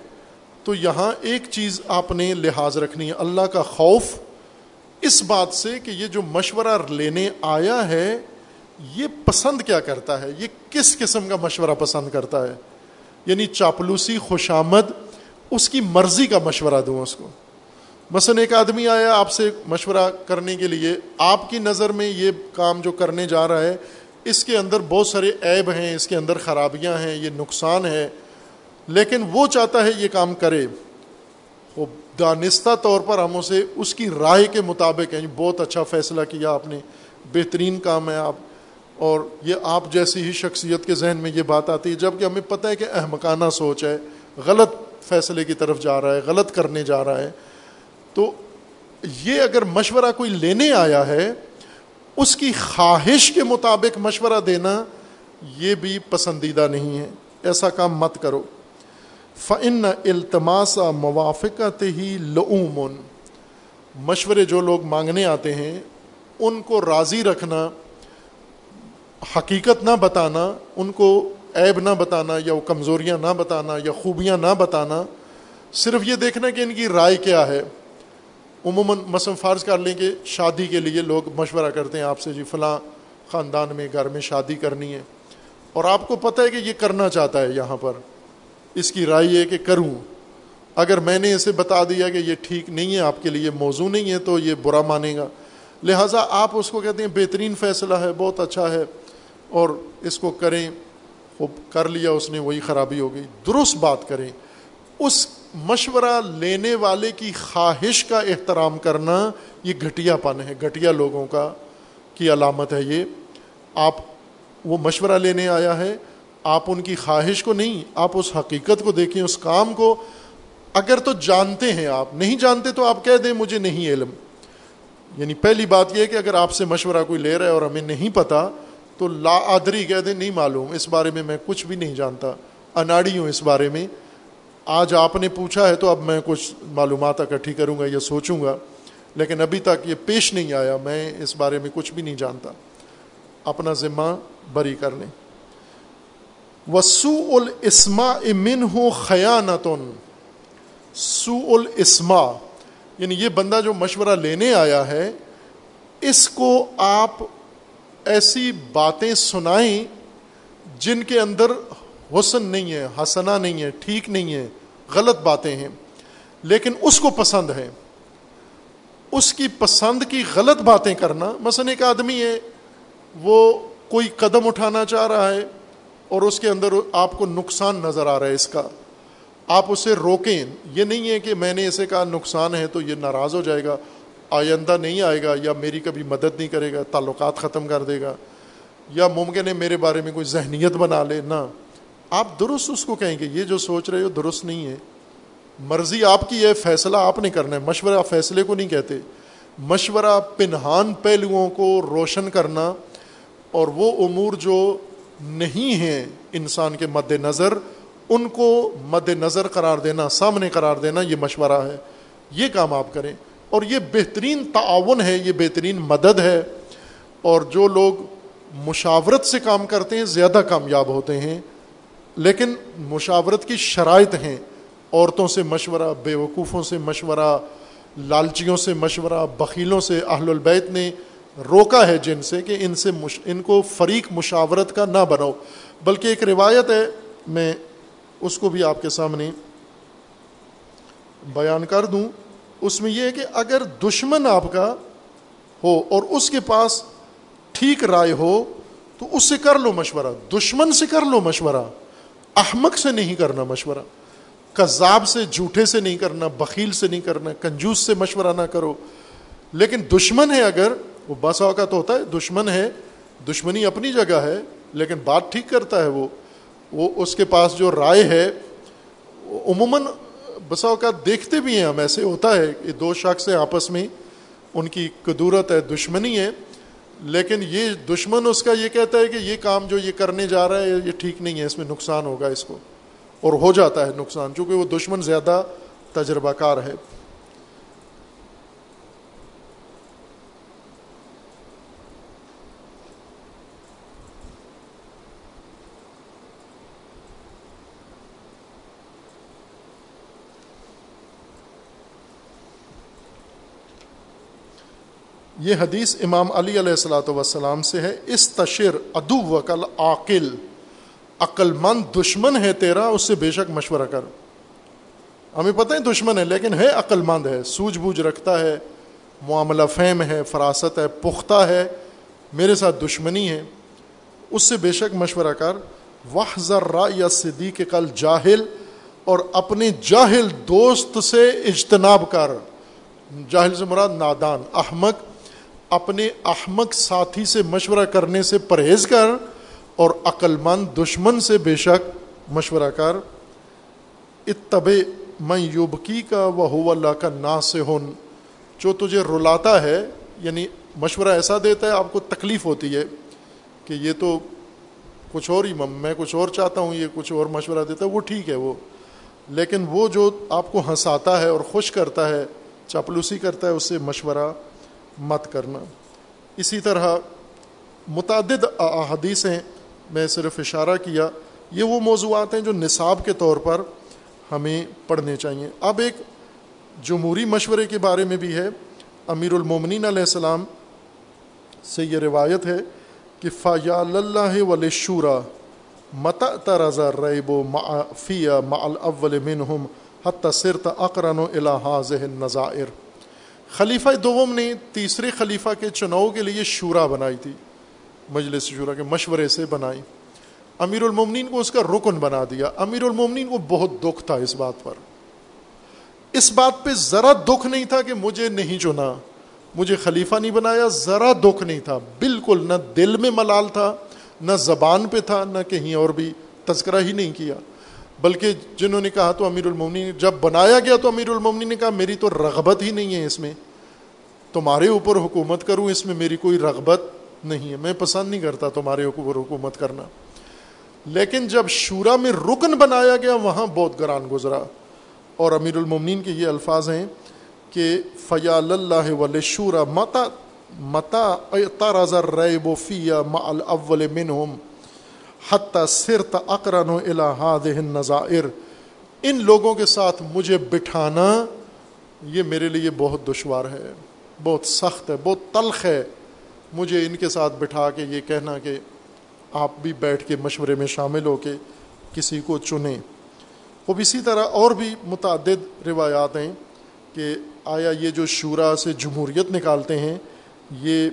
تو یہاں ایک چیز آپ نے لحاظ رکھنی ہے، اللہ کا خوف۔ اس بات سے کہ یہ جو مشورہ لینے آیا ہے، یہ پسند کیا کرتا ہے؟ یہ کس قسم کا مشورہ پسند کرتا ہے؟ یعنی چاپلوسی، خوشامد، اس کی مرضی کا مشورہ دوں اس کو۔ مثلاً ایک آدمی آیا آپ سے مشورہ کرنے کے لیے، آپ کی نظر میں یہ کام جو کرنے جا رہا ہے، اس کے اندر بہت سارے عیب ہیں، اس کے اندر خرابیاں ہیں، یہ نقصان ہے۔ لیکن وہ چاہتا ہے یہ کام کرے۔ وہ دانستہ طور پر ہم اسے اس کی رائے کے مطابق ہیں بہت اچھا فیصلہ کیا آپ نے۔ بہترین کام ہے آپ اور یہ آپ جیسی ہی شخصیت کے ذہن میں یہ بات آتی ہے جبکہ ہمیں پتہ ہے کہ احمقانہ سوچ ہے، غلط فیصلے کی طرف جا رہا ہے، غلط کرنے جا رہا ہے۔ تو یہ اگر مشورہ کوئی لینے آیا ہے، اس کی خواہش کے مطابق مشورہ دینا یہ بھی پسندیدہ نہیں ہے۔ ایسا کام مت کرو۔ فن التماس موافقت ہی لعومن مشورے جو لوگ مانگنے آتے ہیں، ان کو راضی رکھنا حقیقت نہ بتانا، ان کو عیب نہ بتانا یا وہ کمزوریاں نہ بتانا یا خوبیاں نہ بتانا، صرف یہ دیکھنا کہ ان کی رائے کیا ہے۔ عموماً مثلاً فرض کر لیں کہ شادی کے لیے لوگ مشورہ کرتے ہیں آپ سے جی فلاں خاندان میں، گھر میں شادی کرنی ہے۔ اور آپ کو پتہ ہے کہ یہ کرنا چاہتا ہے یہاں پر۔ اس کی رائے ہے کہ کروں۔ اگر میں نے اسے بتا دیا کہ یہ ٹھیک نہیں ہے، آپ کے لیے موضوع نہیں ہے، تو یہ برا مانے گا۔ لہٰذا آپ اس کو کہتے ہیں، بہترین فیصلہ ہے، بہت اچھا ہے۔ اور اس کو کریں، وہ کر لیا، اس نے وہی خرابی ہو گئی۔ درست بات کریں، اس مشورہ لینے والے کی خواہش کا احترام کرنا یہ گھٹیا پن ہے، گھٹیا لوگوں کا کی علامت ہے یہ۔ آپ، وہ مشورہ لینے آیا ہے، آپ ان کی خواہش کو نہیں، آپ اس حقیقت کو دیکھیں، اس کام کو۔ اگر تو جانتے ہیں آپ، نہیں جانتے تو آپ کہہ دیں مجھے نہیں علم۔ یعنی پہلی بات یہ ہے کہ اگر آپ سے مشورہ کوئی لے رہا ہے اور ہمیں نہیں پتا تو لا آدری کہہ دیں، نہیں معلوم، اس بارے میں میں کچھ بھی نہیں جانتا۔ اناڑی ہوں اس بارے میں۔ آج آپ نے پوچھا ہے تو اب میں کچھ معلومات اکٹھی کروں گا یا سوچوں گا، لیکن ابھی تک یہ پیش نہیں آیا، میں اس بارے میں کچھ بھی نہیں جانتا۔ اپنا ذمہ بری کر لیں۔ وسو الاسما امن ہوں خیانتن سو الاسما یعنی یہ بندہ جو مشورہ لینے آیا ہے، اس کو آپ ایسی باتیں سنائیں جن کے اندر حسن نہیں ہے حسنا نہیں ہے، ٹھیک نہیں ہے، غلط باتیں ہیں، لیکن اس کو پسند ہے اس کی پسند کی غلط باتیں کرنا، مثلاً ایک آدمی ہے، وہ کوئی قدم اٹھانا چاہ رہا ہے اور اس کے اندر آپ کو نقصان نظر آ رہا ہے اس کا۔ آپ اسے روکیں، یہ نہیں ہے کہ میں نے اسے کہا نقصان ہے تو یہ ناراض ہو جائے گا۔ آئندہ نہیں آئے گا یا میری کبھی مدد نہیں کرے گا، تعلقات ختم کر دے گا، یا ممکن ہے میرے بارے میں کوئی ذہنیت بنا لے، نہ۔ آپ درست اس کو کہیں گے، یہ جو سوچ رہے ہو درست نہیں ہے۔ مرضی آپ کی ہے، فیصلہ آپ نے کرنا ہے۔ مشورہ فیصلے کو نہیں کہتے۔ مشورہ پنہان پہلوؤں کو روشن کرنا اور وہ امور جو نہیں ہیں انسان کے مد نظر، ان کو مد نظر قرار دینا، سامنے قرار دینا، یہ مشورہ ہے۔ یہ کام آپ کریں۔ اور یہ بہترین تعاون ہے، یہ بہترین مدد ہے۔ اور جو لوگ مشاورت سے کام کرتے ہیں، زیادہ کامیاب ہوتے ہیں۔ لیکن مشاورت کی شرائط ہیں۔ عورتوں سے مشورہ بے وقوفوں سے مشورہ، لالچیوں سے مشورہ، بخیلوں سے۔ اہل البیت نے روکا ہے جن سے کہ ان سے مش... ان کو فریق مشاورت کا نہ بناؤ۔ بلکہ ایک روایت ہے، میں اس کو بھی آپ کے سامنے بیان کر دوں۔ اس میں یہ ہے کہ اگر دشمن آپ کا ہو اور اس کے پاس ٹھیک رائے ہو، تو اس سے کر لو مشورہ۔ دشمن سے کر لو مشورہ۔ احمق سے نہیں کرنا مشورہ۔ کذاب سے، جھوٹے سے نہیں کرنا، بخیل سے نہیں کرنا، کنجوس سے مشورہ نہ کرو۔ لیکن دشمن ہے اگر، وہ بس اوقات ہوتا ہے، دشمن ہے، دشمنی اپنی جگہ ہے، لیکن بات ٹھیک کرتا ہے وہ۔ وہ اس کے پاس جو رائے ہے، عموماً بسا اوقات دیکھتے بھی ہیں ہم، ایسے ہوتا ہے کہ دو شخص ہیں آپس میں، ان کی قدورت ہے، دشمنی ہے، لیکن یہ دشمن اس کا یہ کہتا ہے کہ یہ کام جو یہ کرنے جا رہا ہے، یہ ٹھیک نہیں ہے، اس میں نقصان ہوگا اس کو، اور ہو جاتا ہے نقصان، چونکہ وہ دشمن زیادہ تجربہ کار ہے۔ یہ حدیث امام علی علیہ السلاۃ وسلام سے ہے اس تشر ادو وکل عقل عقل مند دشمن ہے تیرا، اس سے بے شک مشورہ کر۔ ہمیں پتہ ہے دشمن ہے، لیکن ہے عقل مند ہے سوجھ بوجھ رکھتا ہے، معاملہ فہم ہے، فراست ہے، پختہ ہے، میرے ساتھ دشمنی ہے۔ اس سے بے شک مشورہ کر۔ وہ ذرا یا صدیق کل جاہل، اور اپنے جاہل دوست سے اجتناب کر۔ جاہل سے مراد نادان، احمق اپنے احمق ساتھی سے مشورہ کرنے سے پرہیز کر اور عقل مند دشمن سے بے شک مشورہ کر۔ اتب میں یوبکی کا وہ اللہ کا نا سے ہن جو تجھے رلاتا ہے یعنی مشورہ ایسا دیتا ہے، آپ کو تکلیف ہوتی ہے کہ یہ تو کچھ اور ہی، میں کچھ اور چاہتا ہوں، یہ کچھ اور مشورہ دیتا ہے، وہ ٹھیک ہے، وہ۔ لیکن وہ جو آپ کو ہنساتا ہے اور خوش کرتا ہے، چاپلوسی کرتا ہے، اس سے مشورہ مت کرنا۔ اسی طرح متعدد احادیثیں میں صرف اشارہ کیا، یہ وہ موضوعات ہیں جو نصاب کے طور پر ہمیں پڑھنے چاہیے۔ اب ایک جمہوری مشورے کے بارے میں بھی ہے۔ امیر المومنین علیہ السلام سے یہ روایت ہے کہ فیا اللہ ول شورا مت ریب و فیا ما الاول منہم حتی سرت اقرن و الحاظ نظائر خلیفہ دوم نے تیسرے خلیفہ کے چناؤ کے لیے شورا بنائی تھی، مجلس شورا کے مشورے سے بنائی۔ امیر المومنین کو اس کا رکن بنا دیا۔ امیر المومنین کو بہت دکھ تھا اس بات پر۔ اس بات پہ ذرا دکھ نہیں تھا کہ مجھے نہیں چنا۔ مجھے خلیفہ نہیں بنایا، ذرا دکھ نہیں تھا۔ بالکل نہ دل میں ملال تھا، نہ زبان پہ تھا، نہ کہیں اور بھی۔ تذکرہ ہی نہیں کیا۔ بلکہ جنہوں نے کہا تو امیر المومنی جب بنایا گیا تو امیر المومنی نے کہا، میری تو رغبت ہی نہیں ہے اس میں۔ تمہارے اوپر حکومت کروں، اس میں میری کوئی رغبت نہیں ہے۔ میں پسند نہیں کرتا تمہارے اوپر حکومت کرنا۔ لیکن جب شورا میں رکن بنایا گیا، وہاں بہت گران گزرا۔ اور امیر المومنین کے یہ الفاظ ہیں کہ فیال اللہ ول شورا متا متا تارا ریب و فیا ما الاول منہم۔ حتیٰ سرت اقرن و الحاد نظائر ان لوگوں کے ساتھ مجھے بٹھانا، یہ میرے لیے بہت دشوار ہے، بہت سخت ہے، بہت تلخ ہے۔ مجھے ان کے ساتھ بٹھا کے یہ کہنا کہ آپ بھی بیٹھ کے مشورے میں شامل ہو کے کسی کو چنیں۔ وہ اسی طرح اور بھی متعدد روایات ہیں کہ آیا یہ جو شعرا سے جمہوریت نکالتے ہیں، یہ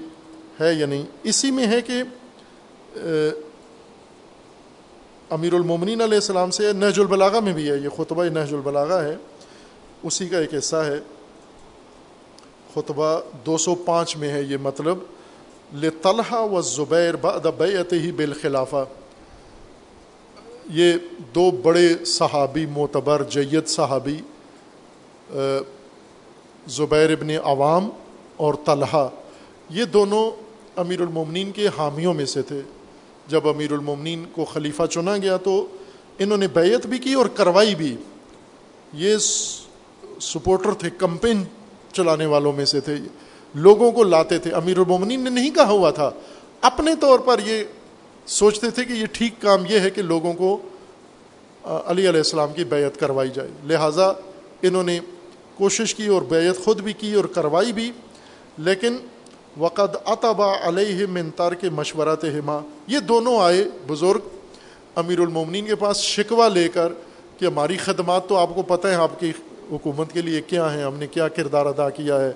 ہے یا نہیں؟ اسی میں ہے کہ امیر المومنین علیہ السلام سے نہج البلاغہ میں بھی ہے، یہ خطبہ نہج البلاغہ ہے۔ اسی کا ایک حصہ ہے۔ خطبہ دو سو پانچ میں ہے یہ مطلب۔ طلحہ و زبیر بیعت ہی بالخلافہ۔ یہ دو بڑے صحابی، معتبر جید صحابی زبیر ابن عوام اور طلحہ۔ یہ دونوں امیر المومنین کے حامیوں میں سے تھے۔ جب امیر المومنین کو خلیفہ چنا گیا تو انہوں نے بیعت بھی کی اور کروائی بھی۔ یہ سپورٹر تھے، کمپین چلانے والوں میں سے تھے۔ لوگوں کو لاتے تھے۔ امیر المومنین نے نہیں کہا ہوا تھا۔ اپنے طور پر یہ سوچتے تھے کہ یہ ٹھیک کام یہ ہے کہ لوگوں کو علی علیہ السلام کی بیعت کروائی جائے۔ لہٰذا انہوں نے کوشش کی اور بیعت خود بھی کی اور کروائی بھی۔ لیکن وقد اطبا علیہ منتار کے مشورات ہما یہ دونوں آئے بزرگ امیر المومنین کے پاس شکوہ لے کر کہ ہماری خدمات تو آپ کو پتہ ہے آپ کی حکومت کے لیے کیا ہیں، ہم نے کیا کردار ادا کیا ہے۔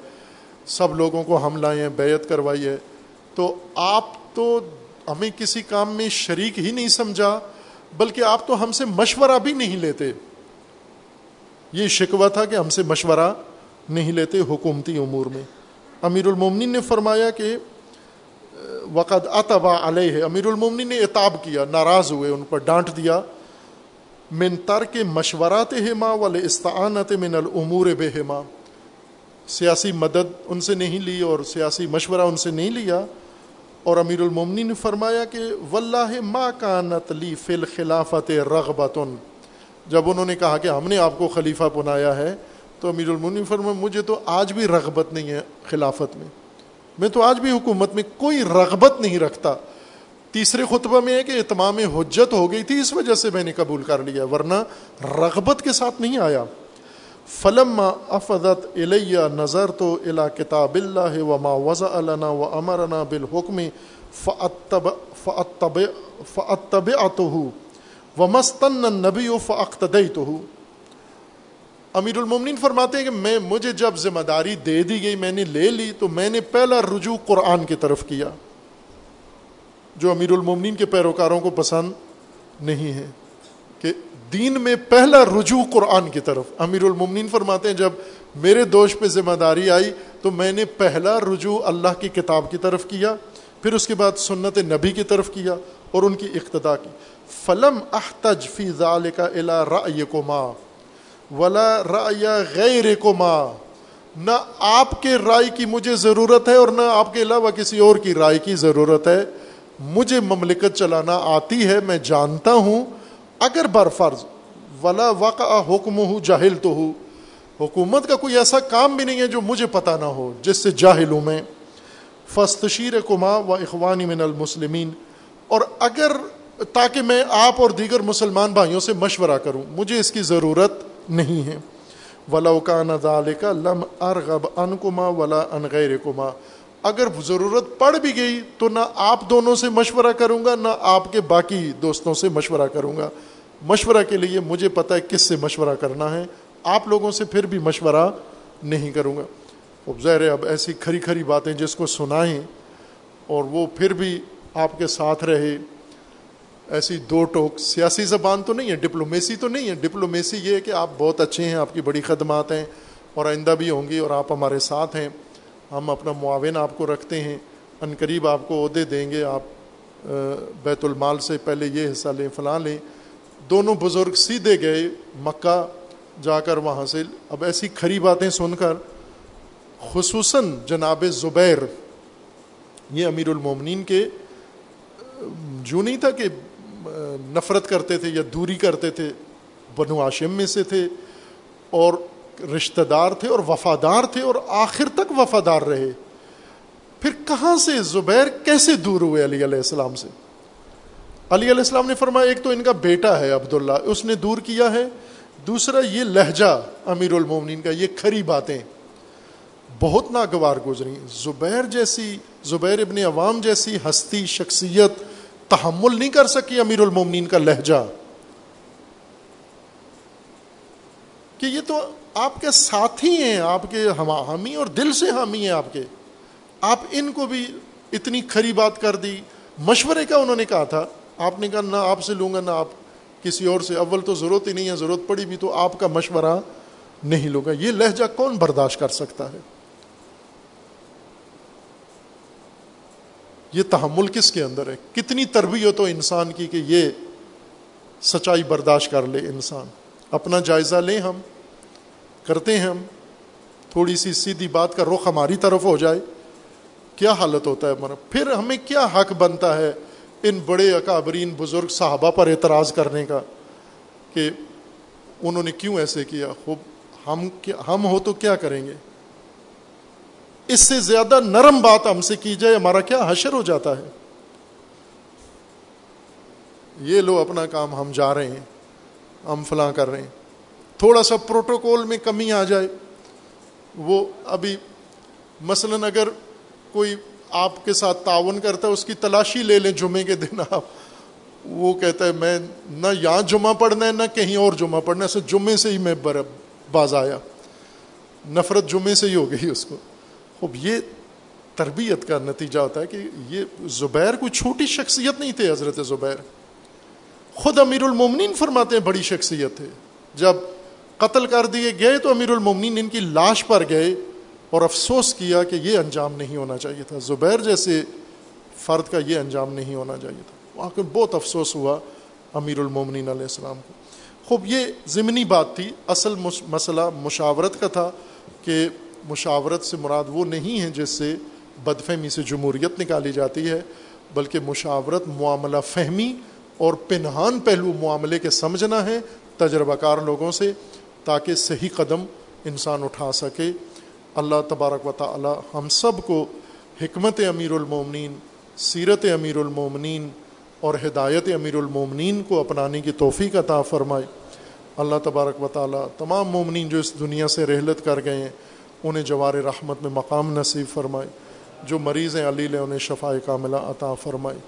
سب لوگوں کو ہم لائے ہیں، بیعت کروائی ہے۔ تو آپ تو ہمیں کسی کام میں شریک ہی نہیں سمجھا، بلکہ آپ تو ہم سے مشورہ بھی نہیں لیتے۔ یہ شکوہ تھا کہ ہم سے مشورہ نہیں لیتے حکومتی امور میں۔ امیر المومن نے فرمایا کہ وقت اتبا علیہ امیر المومن نے اعتاب کیا ناراض ہوئے ان پر ڈانٹ دیا من تر کے مشورات ہما والے استعانت من العمور بے ہما سیاسی مدد ان سے نہیں لی اور سیاسی مشورہ ان سے نہیں لیا اور امیر المومنی نے فرمایا کہ واللہ ما کانت لی فی الخلافت رغبتن جب انہوں نے کہا کہ ہم نے آپ کو خلیفہ بنایا ہے تو امیر المومنی فرمایا مجھے تو آج بھی رغبت نہیں ہے خلافت میں۔ میں تو آج بھی حکومت میں کوئی رغبت نہیں رکھتا۔ تیسرے خطبہ میں ہے کہ اتمام حجت ہو گئی تھی، اس وجہ سے میں نے قبول کر لیا، ورنہ رغبت کے ساتھ نہیں آیا۔ فلم افدت الیہ نظر تو الا کتاب اللہ و ما وضع النا و امرنا بالحکم فطب فطب فطب و مستن نبی و فعقتد تو امیر المومنین فرماتے ہیں کہ میں مجھے جب ذمہ داری دے دی گئی، میں نے لے لی، تو میں نے پہلا رجوع قرآن کی طرف کیا۔ جو امیر المومنین کے پیروکاروں کو پسند نہیں ہے کہ دین میں پہلا رجوع قرآن کی طرف۔ امیر المومنین فرماتے ہیں، جب میرے دوش پہ ذمہ داری آئی، تو میں نے پہلا رجوع اللہ کی کتاب کی طرف کیا، پھر اس کے بعد سنت نبی کی طرف کیا اور ان کی اقتدا کی۔ فلم احتج فی ذالک الا رأیکما ولا رأی غیرکما نہ آپ کے رائے کی مجھے ضرورت ہے اور نہ آپ کے علاوہ کسی اور کی رائے کی ضرورت ہے۔ مجھے مملکت چلانا آتی ہے، میں جانتا ہوں۔ اگر بر فرض ولا وقع حکم ہوں جاہل تو ہوں حکومت کا کوئی ایسا کام بھی نہیں ہے جو مجھے پتا نہ ہو، جس سے جاہل ہوں میں۔ فستشیر کما و اخوانی من المسلمین اور اگر تاکہ میں آپ اور دیگر مسلمان بھائیوں سے مشورہ کروں، مجھے اس کی ضرورت نہیں ہے ولا کا لم ارغب ان کما ولا ان غیر کما اگر ضرورت پڑ بھی گئی تو نہ آپ دونوں سے مشورہ کروں گا، نہ آپ کے باقی دوستوں سے مشورہ کروں گا۔ مشورہ کے لیے مجھے پتہ ہے کس سے مشورہ کرنا ہے۔ آپ لوگوں سے پھر بھی مشورہ نہیں کروں گا۔ اب ظاہر اب ایسی کھری کھری باتیں جس کو سنائیں اور وہ پھر بھی آپ کے ساتھ رہے۔ ایسی دو ٹوک سیاسی زبان تو نہیں ہے، ڈپلومیسی تو نہیں ہے۔ ڈپلومیسی یہ ہے کہ آپ بہت اچھے ہیں، آپ کی بڑی خدمات ہیں اور آئندہ بھی ہوں گی اور آپ ہمارے ساتھ ہیں۔ ہم اپنا معاون آپ کو رکھتے ہیں ان قریب آپ کو عہدے دیں گے۔ آپ بیت المال سے پہلے یہ حصہ لیں، فلاں لیں۔ دونوں بزرگ سیدھے گئے مکہ جا کر وہاں سے۔ اب ایسی کھری باتیں سن کر، خصوصاً جناب زبیر، یہ امیر المومنین کے، جو نہیں تھا کہ نفرت کرتے تھے یا دوری کرتے تھے، بنو ہاشم میں سے تھے اور رشتہ دار تھے اور وفادار تھے اور آخر تک وفادار رہے۔ پھر کہاں سے زبیر کیسے دور ہوئے علی علیہ السلام سے؟ علی علیہ السلام نے فرمایا، ایک تو ان کا بیٹا ہے عبداللہ، اس نے دور کیا ہے۔ دوسرا، یہ لہجہ امیر المومنین کا، یہ کھری باتیں بہت ناگوار گزری زبیر جیسی، زبیر ابن عوام جیسی ہستی، شخصیت تحمل نہیں کر سکی امیر المومنین کا لہجہ۔ کہ یہ تو آپ کے ساتھی ہیں، آپ کے حامی اور دل سے حامی ہیں آپ کے۔ آپ ان کو بھی اتنی کھری بات کر دی۔ مشورے کا انہوں نے کہا تھا۔ آپ نے کہا، نہ آپ سے لوں گا، نہ آپ کسی اور سے۔ اول تو ضرورت ہی نہیں ہے، ضرورت پڑی بھی تو آپ کا مشورہ نہیں لوں گا۔ یہ لہجہ کون برداشت کر سکتا ہے؟ یہ تحمل کس کے اندر ہے؟ کتنی تربیت ہو انسان کی کہ یہ سچائی برداشت کر لے انسان؟ اپنا جائزہ لیں ہم، کرتے ہیں ہم، تھوڑی سی سیدھی بات کا رخ ہماری طرف ہو جائے۔ کیا حالت ہوتا ہے ہمارا؟ پھر ہمیں کیا حق بنتا ہے ان بڑے اکابرین بزرگ صحابہ پر اعتراض کرنے کا کہ انہوں نے کیوں ایسے کیا؟ خوب، ہم ہم ہو تو کیا کریں گے؟ اس سے زیادہ نرم بات ہم سے کی جائے، ہمارا کیا حشر ہو جاتا ہے؟ یہ لو اپنا کام، ہم جا رہے ہیں، ہم فلاں کر رہے ہیں۔ تھوڑا سا پروٹوکول میں کمی آ جائے۔ وہ ابھی مثلا اگر کوئی آپ کے ساتھ تعاون کرتا ہے، اس کی تلاشی لے لیں جمعے کے دن آپ۔ وہ کہتا ہے، میں نہ یہاں جمعہ پڑھنا ہے، نہ کہیں اور جمعہ پڑھنا ہے جمعے سے ہی میں باز آیا۔ نفرت جمعے سے ہی ہو گئی اس کو۔ اب یہ تربیت کا نتیجہ ہوتا ہے کہ یہ زبیر کوئی چھوٹی شخصیت نہیں تھے حضرت زبیر۔ خود امیر المومنین فرماتے ہیں بڑی شخصیت ہے۔ جب قتل کر دیے گئے تو امیر المومنین ان کی لاش پر گئے اور افسوس کیا کہ یہ انجام نہیں ہونا چاہیے تھا۔ زبیر جیسے فرد کا یہ انجام نہیں ہونا چاہیے تھا۔ وہاں کو بہت افسوس ہوا امیر المومنین علیہ السلام کو۔ خوب، یہ ضمنی بات تھی۔ اصل مسئلہ مشاورت کا تھا کہ مشاورت سے مراد وہ نہیں ہے جس سے بدفہمی سے جمہوریت نکالی جاتی ہے، بلکہ مشاورت معاملہ فہمی اور پنہان پہلو معاملے کے سمجھنا ہے تجربہ کار لوگوں سے تاکہ صحیح قدم انسان اٹھا سکے۔ اللہ تبارک و تعالی ہم سب کو حکمت امیر المومنین، سیرت امیر المومنین اور ہدایت امیر المومنین کو اپنانے کی توفیق عطا فرمائے۔ اللہ تبارک و تعالی تمام مومنین جو اس دنیا سے رحلت کر گئے ہیں انہیں جوار رحمت میں مقام نصیب فرمائے۔ جو مریض ہیں، علیل انہیں شفا کاملہ عطا فرمائے۔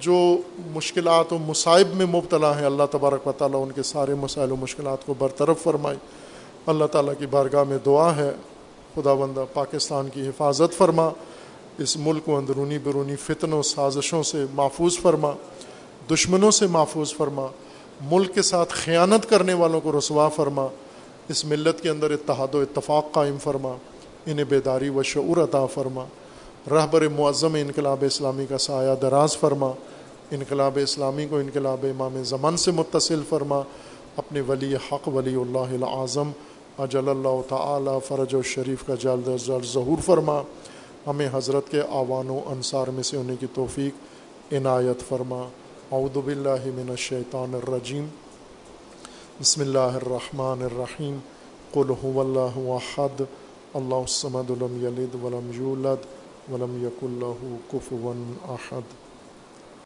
جو مشکلات و مصائب میں مبتلا ہیں، اللہ تبارک و تعالیٰ ان کے سارے مسائل و مشکلات کو برطرف فرمائے۔ اللہ تعالیٰ کی بارگاہ میں دعا ہے۔ خدا بندہ پاکستان کی حفاظت فرما۔ اس ملک کو اندرونی بیرونی فتن و سازشوں سے محفوظ فرما۔ دشمنوں سے محفوظ فرما۔ ملک کے ساتھ خیانت کرنے والوں کو رسوا فرما۔ اس ملت کے اندر اتحاد و اتفاق قائم فرما، انہیں بیداری و شعور عطا فرما۔ رہبر معظم انقلاب اسلامی کا سایہ دراز فرما۔ انقلاب اسلامی کو انقلاب امام زمان سے متصل فرما۔ اپنے ولی حق، ولی اللہ العظم، اجل اللہ تعالی فرج و شریف کا جلد جلد ظہور فرما۔ ہمیں حضرت کے آوان و انصار میں سے ہونے کی توفیق عنایت فرما۔ اعوذ باللہ من الشیطان الرجیم۔ بسم اللہ الرحمن الرحیم۔ قل هو اللہ احد اللہ الصمد لم یلد ولم یولد ولم یق اللہ کفوا احد۔